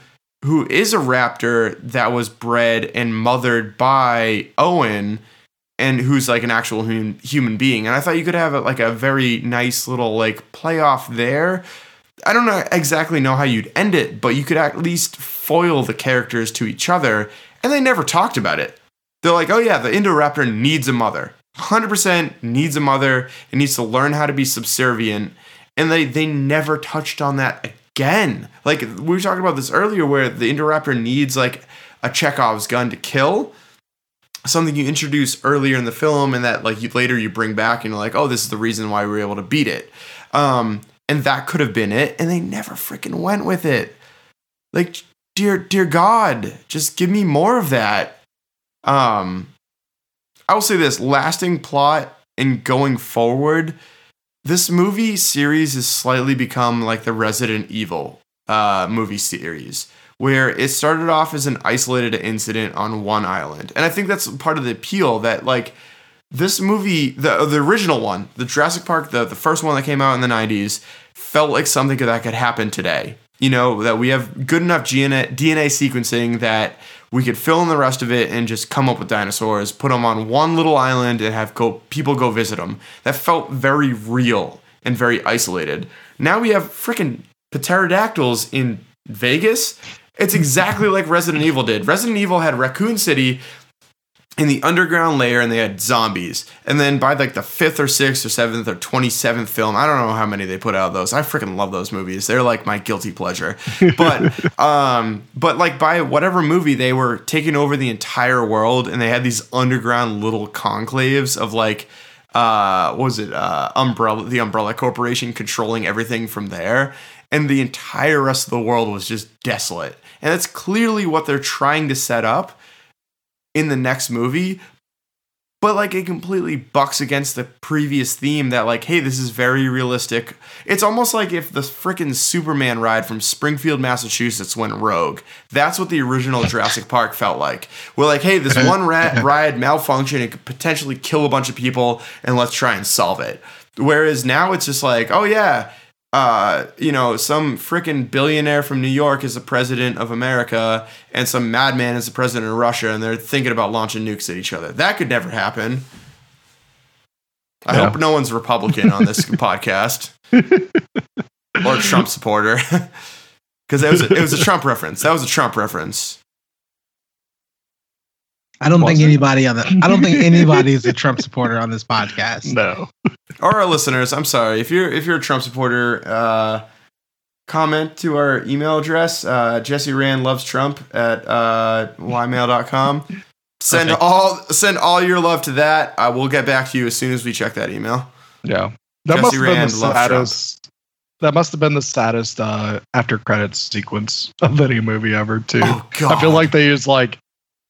who is a raptor that was bred and mothered by Owen, and who's like an actual human human being. And I thought you could have like a very nice little like playoff there. I don't know exactly know how you'd end it, but you could at least foil the characters to each other, and they never talked about it they're like, oh yeah, the Indoraptor needs a mother. 100% needs a mother. It needs to learn how to be subservient. And they, they never touched on that again. Like we were talking about this earlier where the Indoraptor needs like a Chekhov's gun to kill. Something you introduce earlier in the film and that like you, later you bring back and you're like, oh, this is the reason why we were able to beat it. Um, and that could have been it. And they never freaking went with it. Like, dear, dear God, just give me more of that. Um, I will say this: lasting plot and going forward, this movie series has slightly become like the Resident Evil uh, movie series, where it started off as an isolated incident on one island, and I think that's part of the appeal that like this movie, the the original one, the Jurassic Park, the the first one that came out in the '90s, felt like something that could happen today. You know that we have good enough DNA, DNA sequencing that we could fill in the rest of it and just come up with dinosaurs, put them on one little island, and have go people go visit them. That felt very real and very isolated. Now we have freaking pterodactyls in Vegas. It's exactly like Resident Evil did. Resident Evil had Raccoon City in the underground layer and they had zombies. And then by like the fifth or sixth or seventh or 27th film, I don't know how many they put out of those. I freaking love those movies. They're like my guilty pleasure. But, um, but like by whatever movie, they were taking over the entire world and they had these underground little conclaves of like, uh, what was it? Uh, Umbrella, the Umbrella Corporation controlling everything from there. And the entire rest of the world was just desolate. And that's clearly what they're trying to set up in the next movie but like it completely bucks against the previous theme that like hey this is very realistic. It's almost like if the freaking superman ride from springfield massachusetts went rogue. That's what the original jurassic park felt like. We're like hey this one rat ride malfunctioned it could potentially kill a bunch of people and let's try and solve it. Whereas now it's just like oh yeah uh, you know, some freaking billionaire from New York is the president of America, and some madman is the president of Russia, and they're thinking about launching nukes at each other. That could never happen. I yeah. hope no one's Republican on this podcast or Trump supporter, because it was a, it was a Trump reference. That was a Trump reference. I don't think anybody on the I don't think anybody is a Trump supporter on this podcast. No. or our listeners, I'm sorry. If you're if you're a Trump supporter, uh, comment to our email address, uh, Jesse Rand loves Trump at uh, ymail.com. Send okay. all send all your love to that. I will get back to you as soon as we check that email. Yeah. That Jesse must have been the saddest. That must have been the saddest uh, after credits sequence of any movie ever, too. Oh, I feel like they used like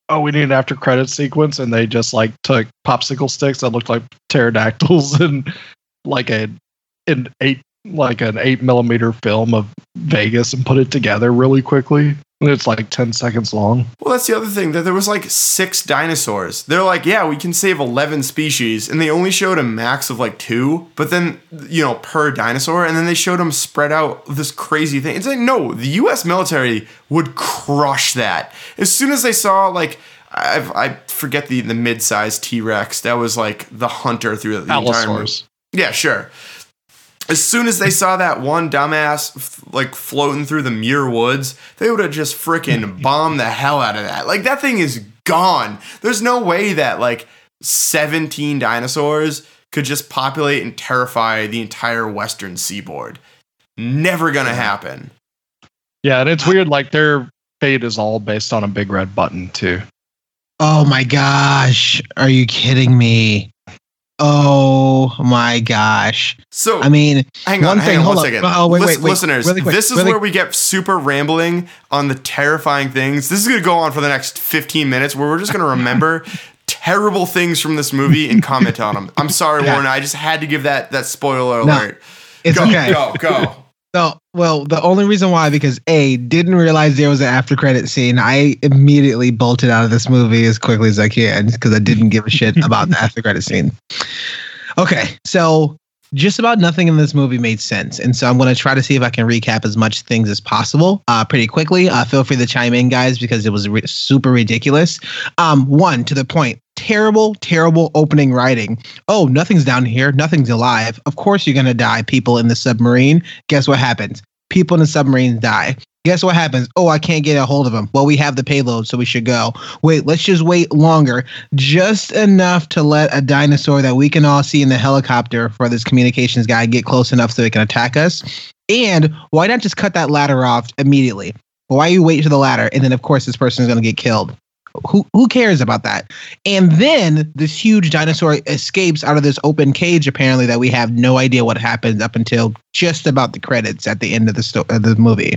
oh, we need an after credit sequence, and they just like took popsicle sticks that looked like pterodactyls and like a an eight like an eight millimeter film of Vegas and put it together really quickly. It's like 10 seconds long. Well, that's the other thing that there was like six dinosaurs. They're like, yeah, we can save 11 species. And they only showed a max of like two, but then, you know, per dinosaur. And then they showed them spread out this crazy thing. It's like, no, the US military would crush that. As soon as they saw like, I've, i forget the, the mid sized T Rex that was like the hunter through the Allosaurus. entire. Yeah, sure as soon as they saw that one dumbass like floating through the Muir Woods, they would have just freaking bombed the hell out of that. Like that thing is gone. There's no way that like 17 dinosaurs could just populate and terrify the entire western seaboard. Never gonna happen. Yeah, and it's weird. Like their fate is all based on a big red button too. Oh my gosh! Are you kidding me? Oh my gosh! So I mean, hang on, one hang thing- on hold one on. second. Oh, wait, wait, wait. Listeners, Really quick, this is really- where we get super rambling on the terrifying things. This is going to go on for the next 15 minutes where we're just going to remember terrible things from this movie and comment on them. I'm sorry, Yeah. Warren. I just had to give that that spoiler No, alert. it's go, okay. go, go. No, well, the only reason why because a didn't realize there was an after credit scene. I immediately bolted out of this movie as quickly as I can because I didn't give a shit about the after credit scene. Okay, so just about nothing in this movie made sense, and so I'm going to try to see if I can recap as much things as possible, uh, pretty quickly. Uh, feel free to chime in, guys, because it was ri- super ridiculous. Um, one to the point. Terrible, terrible opening writing. Oh, nothing's down here. Nothing's alive. Of course, you're gonna die. People in the submarine. Guess what happens? People in the submarine die. Guess what happens? Oh, I can't get a hold of him. Well, we have the payload, so we should go. Wait, let's just wait longer, just enough to let a dinosaur that we can all see in the helicopter for this communications guy get close enough so it can attack us. And why not just cut that ladder off immediately? Why you wait to the ladder, and then of course this person is going to get killed? Who who cares about that? And then this huge dinosaur escapes out of this open cage, apparently that we have no idea what happened up until just about the credits at the end of the sto- of the movie.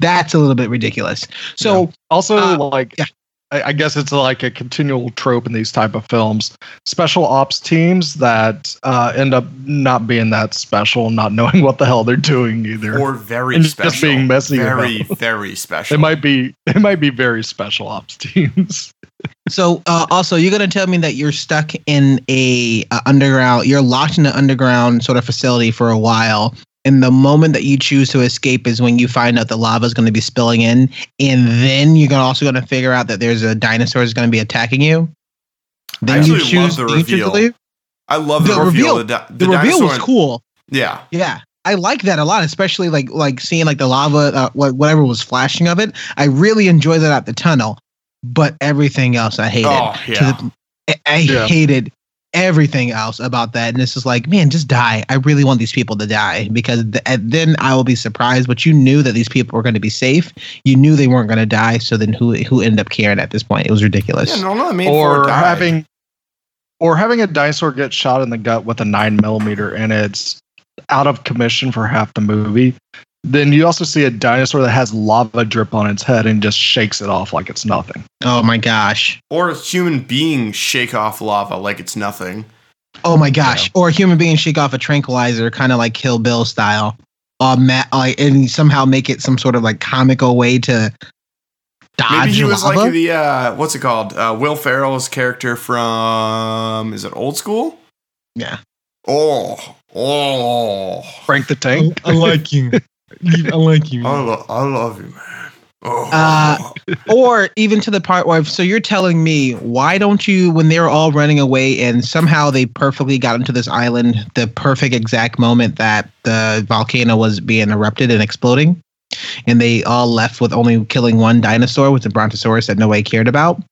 That's a little bit ridiculous. So Also, Uh, like, yeah. I, I guess it's like a continual trope in these type of films. Special ops teams that uh, end up not being that special, not knowing what the hell they're doing either. Or very And just special. being messy Very, about very special. It might be they might be very special ops teams. So uh, also, you're gonna tell me that you're stuck in a uh, underground, you're locked in an underground sort of facility for a while, and the moment that you choose to escape is when you find out the lava is going to be spilling in, and then you're also gonna figure out that there's a dinosaur is going to be attacking you. Then you actually love choose the you choose to leave? I love the, the reveal. reveal- The, di- The, the reveal was cool. Yeah. Yeah. I like that a lot, especially like like seeing like the lava, uh, whatever was flashing of it. I really enjoyed that at the tunnel, but everything else I hated. Oh, To yeah. the- I, I Yeah. hated everything else about that, and it's just like, man, just die. I really want these people to die because th- and then I will be surprised. But you knew that these people were going to be safe. You knew they weren't going to die. So then who who ended up caring at this point? It was ridiculous. Yeah, no, no, made for or having or having a dinosaur get shot in the gut with a nine millimeter and it's out of commission for half the movie then you also see a dinosaur that has lava drip on its head and just shakes it off like it's nothing Oh my gosh. or a human being shake off lava like it's nothing. Oh my gosh! Or a human being shake off a tranquilizer, kind of like Kill Bill style, uh, ma- like, and somehow make it some sort of like comical way to dodge Maybe he was lava. like the uh, what's it called? Uh, Will Ferrell's character from is it Old School? yeah, Oh, oh, frank the tank I like you. I like you. I, lo- I love you, man. Oh, Uh, or even to the part where, so you're telling me, why don't you, when they were all running away and somehow they perfectly got into this island, the perfect exact moment that the volcano was being erupted and exploding, and they all left with only killing one dinosaur, with the Brontosaurus that nobody cared about.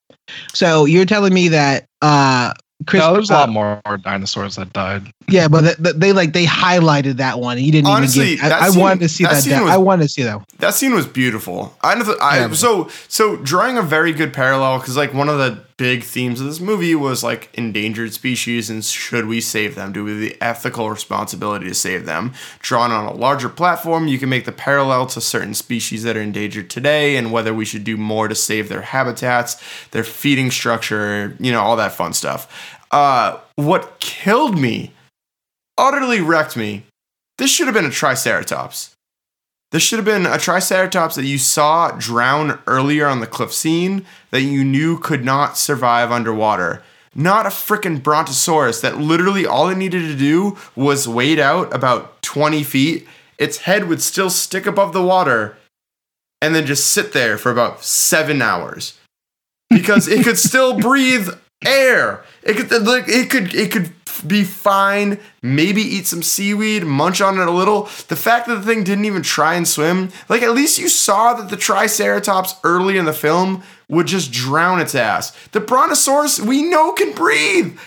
So you're telling me that uh, Chris, no, there's a uh, lot more dinosaurs that died yeah, but th- th- they like they highlighted that one. He didn't Honestly, even that I, I scene- wanted to see that that. scene was- I wanted to see that. that scene was beautiful. I, I Yeah. so so drawing a very good parallel because like one of the big themes of this movie was like endangered species and should we save them? Do we have the ethical responsibility to save them? Drawn on a larger platform, you can make the parallel to certain species that are endangered today and whether we should do more to save their habitats, their feeding structure, you know, all that fun stuff. Uh, what killed me, utterly wrecked me. This should have been a Triceratops. This should have been a Triceratops that you saw drown earlier on the cliff scene that you knew could not survive underwater. Not a freaking Brontosaurus that literally all it needed to do was wade out about 20 feet. Its head would still stick above the water and then just sit there for about seven hours because it could still breathe air. It could it could it could be fine. Maybe eat some seaweed, munch on it a little. The fact that the thing didn't even try and swim, like at least you saw that the Triceratops early in the film would just drown its ass. The Brontosaurus we know can breathe.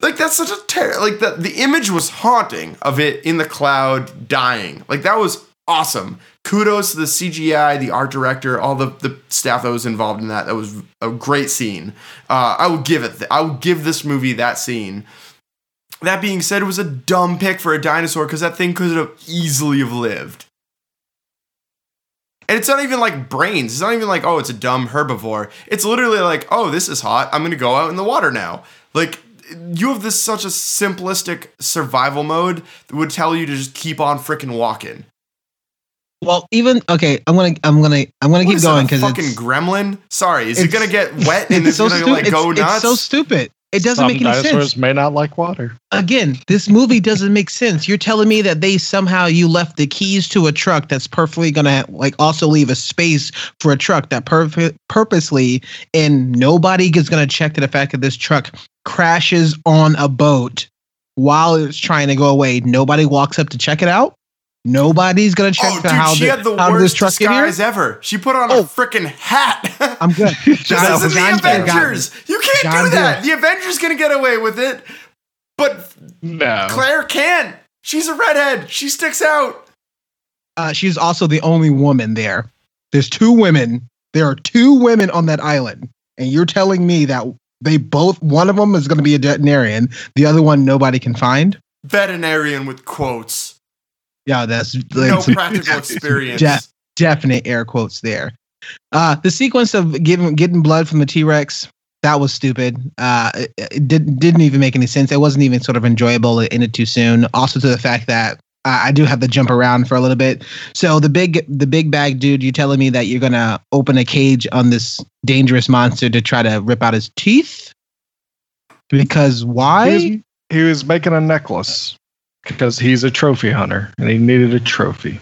Like that's such a terror. Like the the image was haunting of it in the cloud dying. Like that was awesome. Kudos to the CGI, the art director, all the the staff that was involved in that. That was a great scene. Uh, I would give it. I would give this movie that scene. That being said, it was a dumb pick for a dinosaur because that thing could have easily have lived. And it's not even like brains. It's not even like, oh, it's a dumb herbivore. It's literally like, oh, this is hot. I'm gonna go out in the water now. Like you have this such a simplistic survival mode that would tell you to just keep on freaking walking. Well, even okay, I'm gonna I'm gonna I'm gonna What keep is going because fucking gremlin. Sorry, is it gonna get wet and it's it's, so gonna stupid. like go it's, nuts? it's so stupid. It doesn't Some make any dinosaurs sense. may not like water. Again, this movie doesn't make sense. You're telling me that they somehow you left the keys to a truck that's perfectly gonna like also leave a space for a truck that perf- purposely and nobody is gonna check to the fact that this truck crashes on a boat while it's trying to go away. Nobody walks up to check it out. Nobody's gonna check oh, dude, how, she the, had the how did this worst truck get here. disguise ever. She put on Oh. a freaking hat. I'm good. This isn't the John Deere got me. Avengers. You can't John do that. Deere. The Avengers gonna get away with it, but No. Claire can't. She's a redhead. She sticks out. Uh, she's also the only woman there. There's two women. There are two women on that island, and you're telling me that they both one of them is going to be a veterinarian, the other one nobody can find. Veterinarian with quotes. Yeah, that's No practical experience. de- definite air quotes there. Uh, the sequence of giving getting blood from the T Rex that was stupid. Uh, it, it did, didn't even make any sense. It wasn't even sort of enjoyable. It ended too soon. Also, to the fact that uh, I do have to jump around for a little bit. So the big the big bag dude, you're telling me that you're gonna open a cage on this dangerous monster to try to rip out his teeth? Because He why? was, he was making a necklace because he's a trophy hunter and he needed a trophy.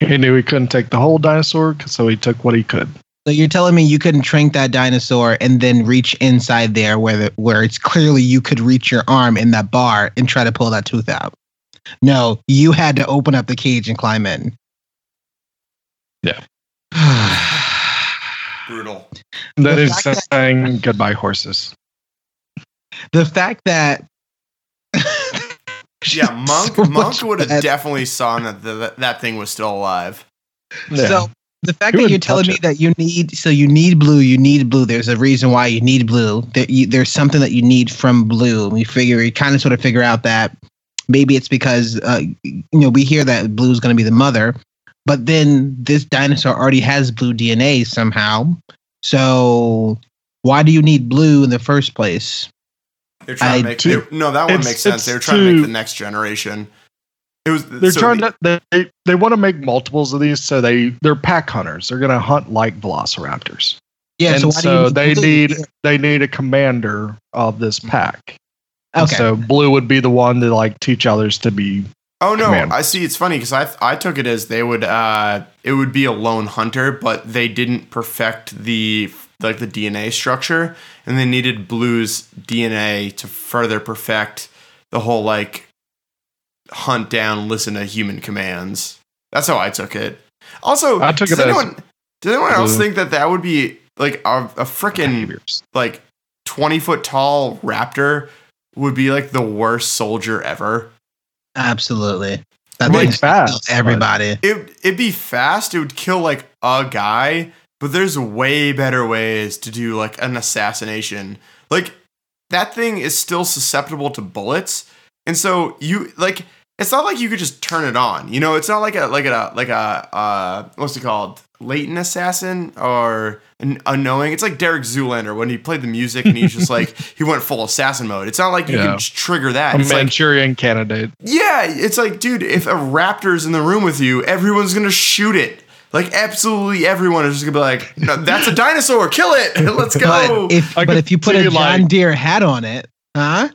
He knew he couldn't take the whole dinosaur, so he took what he could. So you're telling me you couldn't trank that dinosaur and then reach inside there where the, where it's clearly you could reach your arm in that bar and try to pull that tooth out. No, you had to open up the cage and climb in. Yeah. Brutal. That The is fact saying goodbye, horses. the fact that Yeah, Monk So Monk would have bad- definitely saw that the, that thing was still alive. Yeah. So the fact Who that you're telling me it? that you need so you need blue, you need blue. There's a reason why you need blue. There, you, there's something that you need from blue. We figure we kind of sort of figure out that maybe it's because uh, you know we hear that blue is going to be the mother, but then this dinosaur already has blue DNA somehow. So why do you need blue in the first place? They're trying I to make do- they- no, that one it's- makes sense. They were trying to make the next generation. It was they're so trying the- to they they want to make multiples of these, so they they're pack hunters. They're gonna hunt like velociraptors. Yeah, and so so, why they blue? need they need a commander of this pack. And Okay, So blue would be the one to like teach others to be. Oh no, command. I see. It's funny because I I took it as they would uh it would be a lone hunter, but they didn't perfect the like the DNA structure, and they needed Blue's DNA to further perfect the whole like hunt down, listen to human commands. That's how I took it. Also, I took does it as anyone does anyone else Blue. think that that would be like a, a freaking like twenty foot tall raptor would be like the worst soldier ever? absolutely. That Like thing's fast, but- everybody. it it'd be fast. It would kill like a guy, but there's way better ways to do like an assassination. Like that thing is still susceptible to bullets, and so you like it's not like you could just turn it on. You know, it's not like a like a like a uh what's it called latent assassin or an unknowing. It's like Derek Zoolander when he played the music and he's just like he went full assassin mode. It's not like you Yeah. can just trigger that. A It's like Manchurian candidate. yeah, it's like, dude, if a raptor's in the room with you, everyone's gonna shoot it. Like, absolutely everyone is just gonna be like, no, "That's a dinosaur! Kill it! Let's go!" But if but if you put a see, John like- Deere hat on it, huh?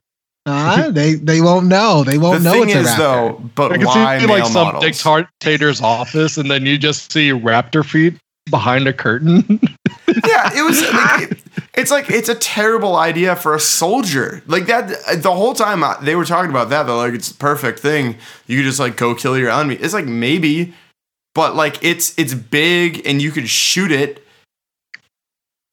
Huh? they they won't know. They won't know thing it's a is, raptor. though, but I can why see like some models? dictator's office, and then you just see raptor feet behind a curtain. yeah, it was. Like, it- it's like it's a terrible idea for a soldier. Like that, the whole time uh, they were talking about that, they're like, "It's the perfect thing. You could just like go kill your enemy." It's like maybe, but like it's it's big and you could shoot it.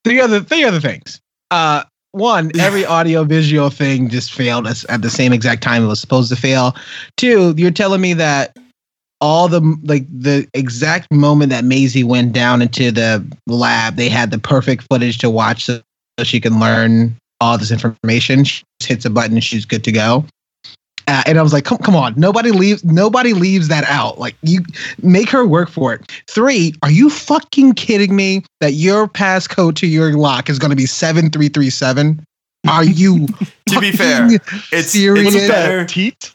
three other three other things. Uh, one, every audio visual thing just failed us at the same exact time it was supposed to fail. Two, you're telling me that all the like the exact moment that Maisie went down into the lab, they had the perfect footage to watch so, so she can learn all this information. She just hits a button and she's good to go. Uh, and I was like, come, come on, nobody leaves, nobody leaves that out. Like you make her work for it. Three, are you fucking kidding me that your passcode to your lock is going to be seven three three seven? Are you? To be fair, it's, serious? it's better. Teat?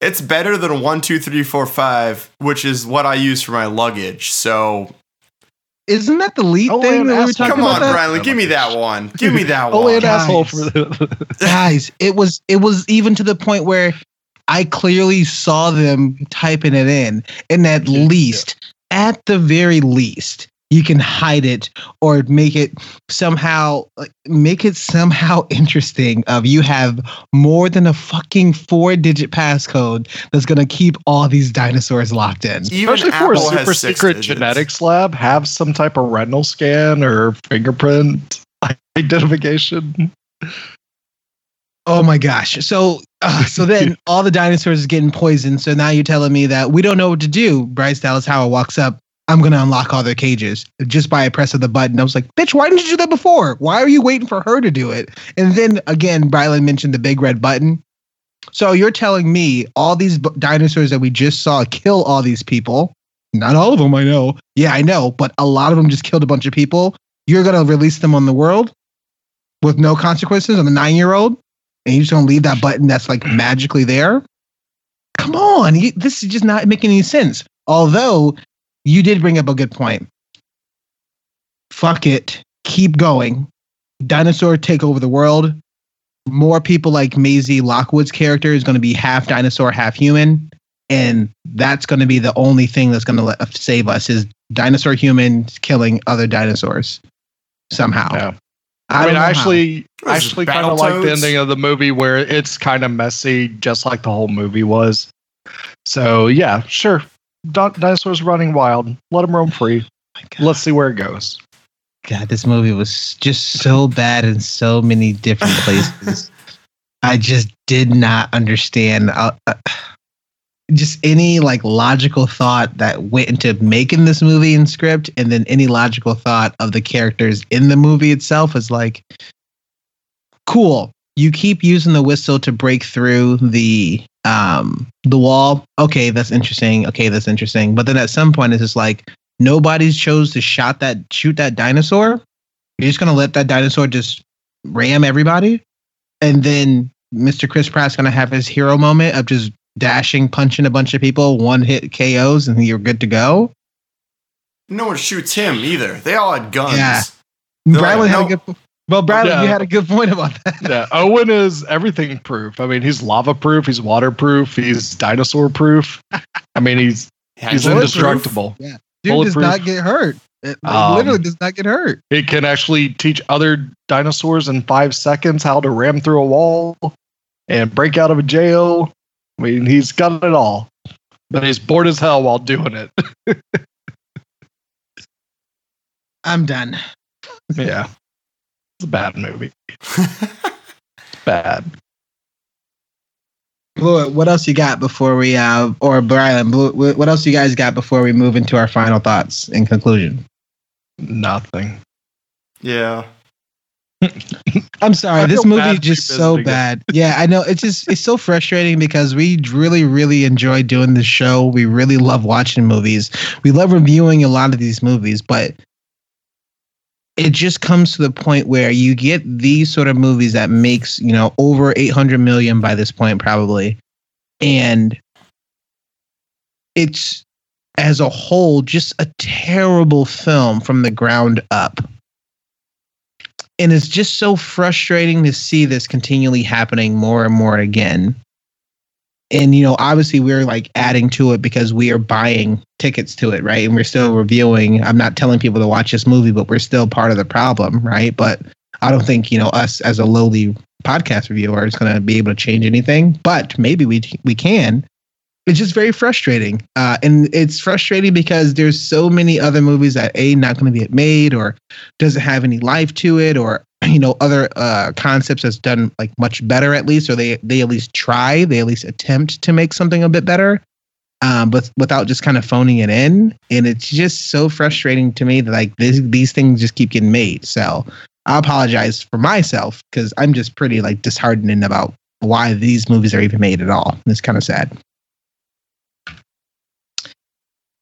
It's better than one, two, three, four, five, which is what I use for my luggage. So Isn't that the lead Oh, thing that we were ask- talking come about? on, that? Riley, give me that one. Give me that oh, Only one. an asshole Guys. for the. guys it was it was even to the point where i clearly saw them typing it in and at Yeah. least at the very least you can hide it or make it somehow like make it somehow interesting of you have more than a fucking four digit passcode that's going to keep all these dinosaurs locked in Even Especially for a super secret digits. genetics lab, have some type of retinal scan or fingerprint identification. Oh my gosh. So uh, so then all the dinosaurs is getting poisoned. So now you're telling me that we don't know what to do. Bryce Dallas Howard walks up. I'm gonna unlock all their cages just by a press of the button. I was like, bitch, why didn't you do that before? Why are you waiting for her to do it? And then again, Brylan mentioned the big red button. So you're telling me all these b- dinosaurs that we just saw kill all these people? Not all of them, I know. Yeah, I know, but a lot of them just killed a bunch of people. You're gonna release them on the world with no consequences on the nine year old? and you're just going to leave that button that's like magically there. Come on, you, this is just not making any sense. Although you did bring up a good point. Fuck it, keep going. Dinosaur take over the world. More people like Maisie Lockwood's character is going to be half dinosaur, half human, and that's going to be the only thing that's going to save us is dinosaur humans killing other dinosaurs somehow. Yeah. I, I, mean, know I actually, What is actually kind of like the ending of the movie where it's kind of messy, just like the whole movie was. So yeah, sure. Di- dinosaurs running wild. Let them roam free. My Let's see where it goes. God, this movie was just so bad in so many different places. I just did not understand uh, uh, just any like logical thought that went into making this movie and script, and then any logical thought of the characters in the movie itself is like, cool. You keep using the whistle to break through the um the wall. Okay, that's interesting. Okay, that's interesting. But then at some point, it's just like nobody's chose to shot that shoot that dinosaur. You're just gonna let that dinosaur just ram everybody, and then Mr. Chris Pratt's gonna have his hero moment of just dashing, punching a bunch of people, one hit KOs, and you're good to go. No one shoots him either. They all had guns. Yeah. They're Bradley like, had "No." a good. Well, Bradley, Yeah. you had a good point about that. Yeah, Owen is everything proof. I mean, he's lava proof. He's waterproof. He's dinosaur proof. I mean, he's Yeah, he's bulletproof. indestructible. Dude does not get hurt. It Um, literally does not get hurt. He can actually teach other dinosaurs in five seconds how to ram through a wall and break out of a jail. I mean, he's got it all. But he's bored as hell while doing it. I'm done. yeah. It's a bad movie. It's bad. Blue, what else you got before we uh or Brian, Blue, what else you guys got before we move into our final thoughts and conclusion? Nothing. yeah. I'm sorry, this movie is just revisiting so it. bad. Yeah, I know. It's just it's so frustrating because we really, really enjoy doing this show. We really love watching movies. We love reviewing a lot of these movies, but it just comes to the point where you get these sort of movies that makes, you know, over 800 million by this point probably. And it's as a whole just a terrible film from the ground up and it's just so frustrating to see this continually happening more and more again and you know obviously we're like adding to it because we are buying tickets to it right? And we're still reviewing. I'm not telling people to watch this movie but we're still part of the problem right? But i don't think you know us as a lowly podcast reviewer is going to be able to change anything. But maybe we we can. It's just very frustrating. Uh, and it's frustrating because there's so many other movies that a not going to get made or doesn't have any life to it or you know other uh, concepts that's done like much better at least or they they at least try they at least attempt to make something a bit better um, but without just kind of phoning it in and it's just so frustrating to me that like this, these things just keep getting made so I apologize for myself because I'm just pretty like disheartened about why these movies are even made at all. It's kind of sad.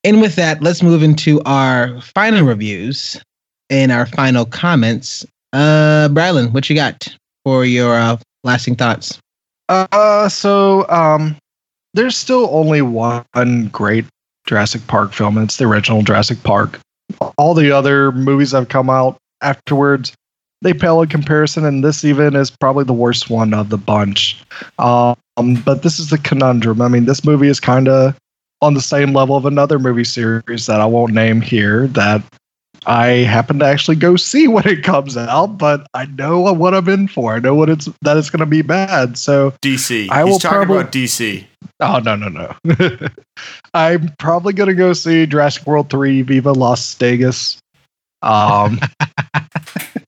And with that, let's move into our final reviews and our final comments. Uh, Brylan, what you got for your uh, lasting thoughts? Uh, so um, there's still only one great Jurassic Park film. And it's the original Jurassic Park. All the other movies that have come out afterwards, they pale in comparison, and this even is probably the worst one of the bunch. Um, but this is the conundrum. I mean, this movie is kind of on the same level of another movie series that I won't name here that I happen to actually go see when it comes out, but I know what I'm in for. I know what it's that it's going to be bad. So DC. I He's will talking probably- about DC. Oh no no no! I'm probably gonna go see Jurassic World three Viva Las Vegas, um,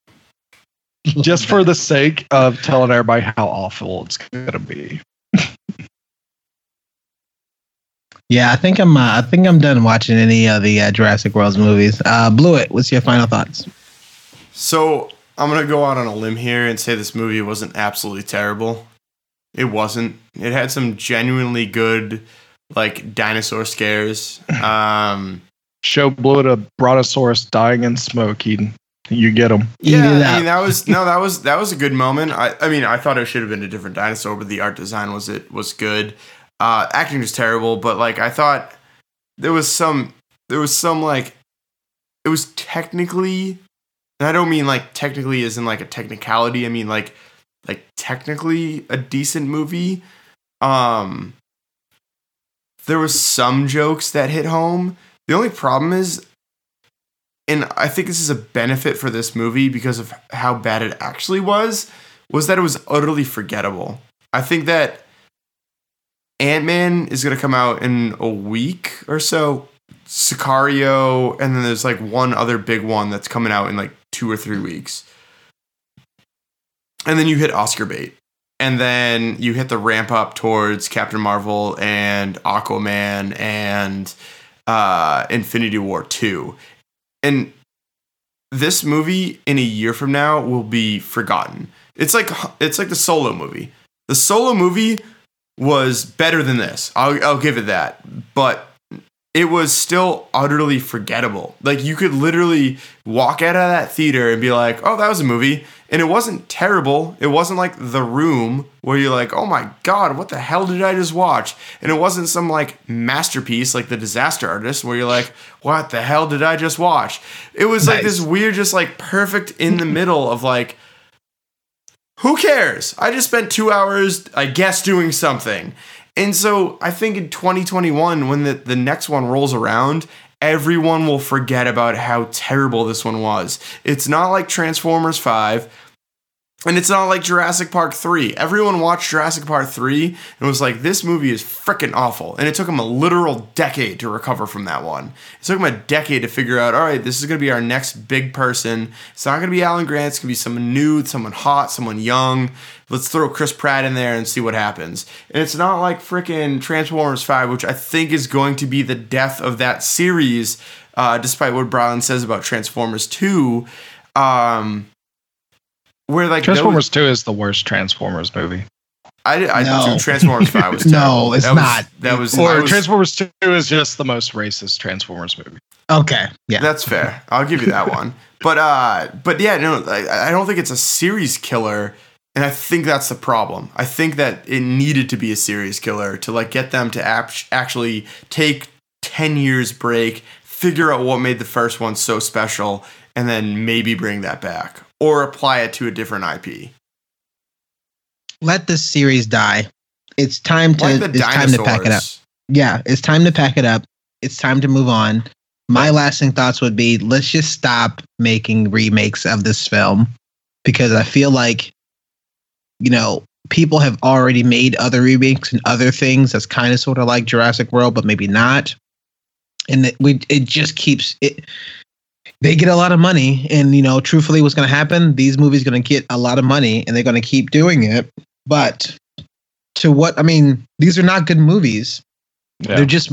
just for the sake of telling everybody how awful it's gonna be. Yeah, I think I'm. Uh, I think I'm done watching any of the uh, Jurassic World movies. Uh, Blewett, what's your final thoughts? So I'm gonna go out on a limb here and say this movie wasn't absolutely terrible. It wasn't. It had some genuinely good, like dinosaur scares. Um, Show Blue a Brontosaurus dying in smoke. Eden. You get him. Eat yeah, I mean that was no, that was that was a good moment. I, I mean, I thought it should have been a different dinosaur, but the art design was it was good. Uh, acting was terrible, but like I thought there was some there was some like it was technically and I don't mean like technically as in like a technicality. I mean like like technically a decent movie. Um there was some jokes that hit home. The only problem is and I think this is a benefit for this movie because of how bad it actually was was that it was utterly forgettable. I think that Ant-Man is going to come out in a week or so. Sicario and then there's like one other big one that's coming out in like 2 or 3 weeks. And then you hit Oscar bait. And then you hit the ramp up towards Captain Marvel and Aquaman and uh, Infinity War 2. And this movie in a year from now will be forgotten. It's like it's like the solo movie. The solo movie was better than this. I'll I'll give it that. But it was still utterly forgettable. Like you could literally walk out of that theater and be like, "Oh, that was a movie." And it wasn't terrible. It wasn't like The Room where you're like, "Oh my god, what the hell did I just watch?" And it wasn't some like masterpiece like The Disaster Artist where you're like, "What the hell did I just watch?" It was like this weird just like perfect in the middle of like who cares? I just spent 2 hours I guess doing something. And so I think in 2021, when the, the next one rolls around, everyone will forget about how terrible this one was. It's not like Transformers 5, and it's not like Jurassic Park 3. Everyone watched Jurassic Park 3 and was like, this movie is freaking awful. And it took them a literal decade to recover from that one. It took them a decade to figure out, all right, this is going to be our next big person. It's not going to be Alan Grant. It's going to be someone new, someone hot, someone young. Let's throw Chris Pratt in there and see what happens. And it's not like freaking Transformers 5, which I think is going to be the death of that series, uh, despite what Brian says about Transformers 2. Um, where like those- Transformers Two is the worst Transformers movie. I, I No. dude, Transformers Five was No, it's that was, not. That was, Or was- Transformers Two is just the most racist Transformers movie. Okay, yeah. That's fair. I'll give you that one. But uh, but yeah, no, I, I don't think it's a series killer, and I think that's the problem. I think that it needed to be a series killer to like get them to ap- actually take ten years break, figure out what made the first one so special, and then maybe bring that back or apply it to a different IP. Let this series die. It's time to. Like it's time to pack it up. Yeah, it's time to pack it up. It's time to move on. My lasting thoughts would be let's just stop making remakes of this film because I feel like, you know, people have already made other remakes and other things that's kind of sort of like Jurassic World, but maybe not. And it, we, it just keeps it. They get a lot of money, and you know, truthfully, what's going to happen? These movies going to get a lot of money, and they're going to keep doing it. But to what I mean, these are not good movies. Yeah. They're just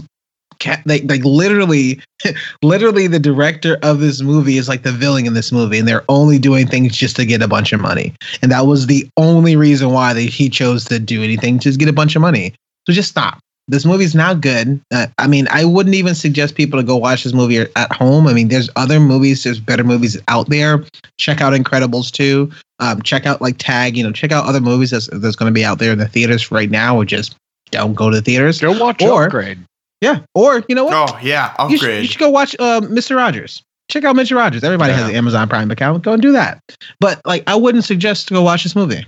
like like literally, literally the director of this movie is like the villain in this movie, and they're only doing things just to get a bunch of money, and that was the only reason why they, he chose to do anything, just get a bunch of money. So just stop. This movie's not good. Uh, I mean, I wouldn't even suggest people to go watch this movie at home. I mean, there's other movies, there's better movies out there. Check out Incredibles 2. Um, check out like Tag, you know, check out other movies that's, that's going to be out there in the theaters right now, or just don't go to the theaters. Go watch Or- Upgrade. Yeah. Or, you know what? Oh yeah, you, should, upgrade. you should go watch uh, Mr. Rogers. Check out Mr. Rogers. Everybody has an Amazon Prime account. Go and do that. But like, I wouldn't suggest to go watch this movie.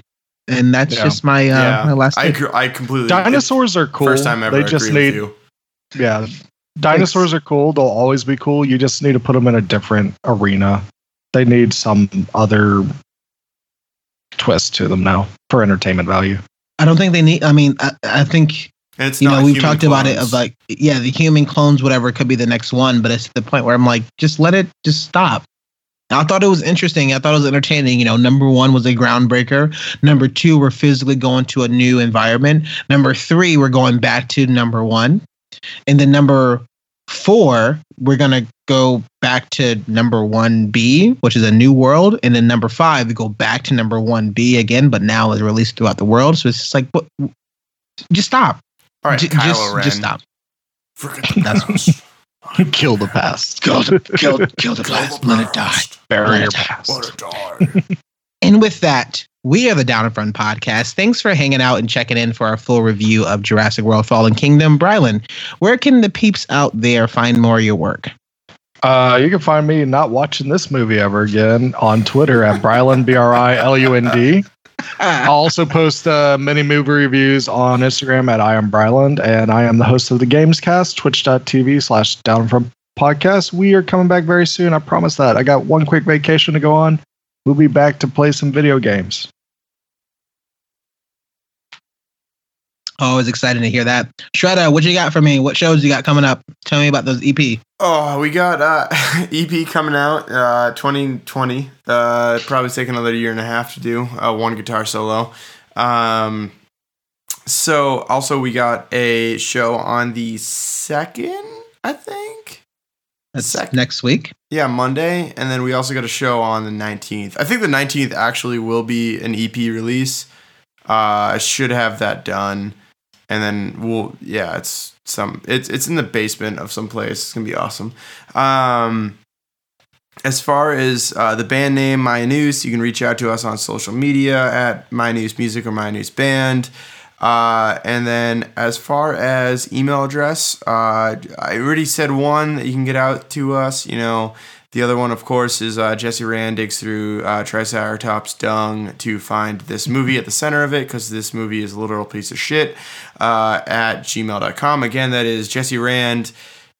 And that's Yeah. just my uh, yeah, my last. I agree, I completely. Dinosaurs are cool. First time ever. They just agree need with you. yeah. Dinosaurs are cool. They'll always be cool. You just need to put them in a different arena. They need some other twist to them now for entertainment value. I don't think they need. I mean, I, I think And it's you not know we've human talked about it of like yeah the human clones whatever could be the next one, but it's the point where I'm like just let it just stop. I thought it was interesting. I thought it was entertaining. You know, number one was a groundbreaker. Number two, we're physically going to a new environment. Number three, we're going back to number one. And then number four, we're going to go back to number one B, which is a new world. And then number five, we go back to number one B again, but now it's released throughout the world. So it's just like, what? Just stop. All right, J- Kylo just, Ren. just stop. Forget the That's- past. kill the past. Kill the, kill, kill the Kill past. the Let it die. past. Bury your past. Let it die. And with that, we are the Down in Front podcast. Thanks for hanging out and checking in for our full review of Jurassic World Fallen Kingdom. Brylan, where can the peeps out there find more of your work? Uh, you can find me not watching this movie ever again on Twitter at Bryland B R I L U N D. I'll also post uh, many movie reviews on Instagram at I am Bryland, and I am the host of the Gamescast, twitch.tv slash down from podcast. We are coming back very soon. I promise that. I got one quick vacation to go on. We'll be back to play some video games. Always excited to hear that. Shredder, what you got for me? What shows you got coming up? Tell me about those EP. Oh, we got uh, EP coming out uh, 2020. Uh, probably take another year and a half to do uh, one guitar solo. Um, so also we got a show on the second, I think. That's Sec- next week. Yeah, Monday, and then we also got a show on the 19th. I think the 19th actually will be an EP release. Uh, I should have that done, and then we'll yeah, it's some it's it's in the basement of some place. It's gonna be awesome. Um, as far as uh, the band name, My News, you can reach out to us on social media at My News Music or My News Band. Uh, and then as far as email address, uh, I already said one that you can get out to us. You know, the other one, of course, is uh, Jesse Rand digs through uh, Triceratops dung to find this movie at the center of it because this movie is a literal piece of shit uh, at gmail.com. Again, that is Jesse Rand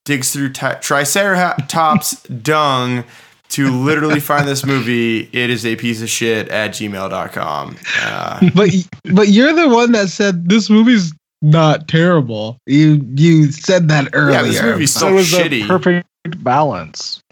digs through ti- Triceratops dung to literally find this movie. It is a piece of shit at gmail.com. Uh, But but you're the one that said this movie's not terrible. You you said that earlier. Yeah, this movie's so it was shitty. perfect balance.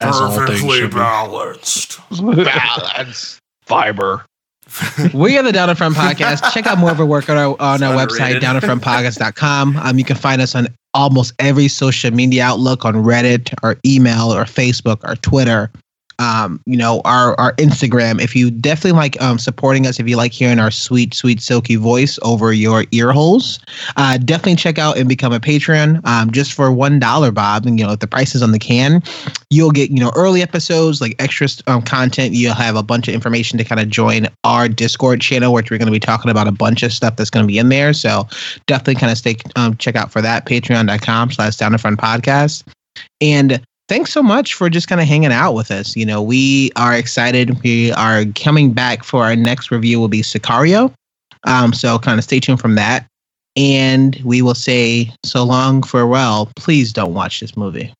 As all things balanced. balance. Fiber. we are the Down in Front podcast. Check out more of our work on our on our It's website, underrated. downinfrontpodcast.com. Um, you can find us on almost every social media outlook on Reddit, or email, or Facebook, or Twitter. Um, you know, our our Instagram. If you definitely like um supporting us, if you like hearing our sweet, sweet, silky voice over your ear holes, uh, definitely check out and become a patron. Um, just for one dollar, Bob. And you know, if the price is on the can, you'll get you know early episodes like extra um, content you'll have a bunch of information to kind of join our discord channel which we're going to be talking about a bunch of stuff that's going to be in there so definitely kind of stay um, check out for that patreon.com slash down in front podcast and thanks so much for just kind of hanging out with us. You know we are excited. We are coming back for our next review will be sicario. Um, so kind of stay tuned from that. And we will say so long farewell. Please don't watch this movie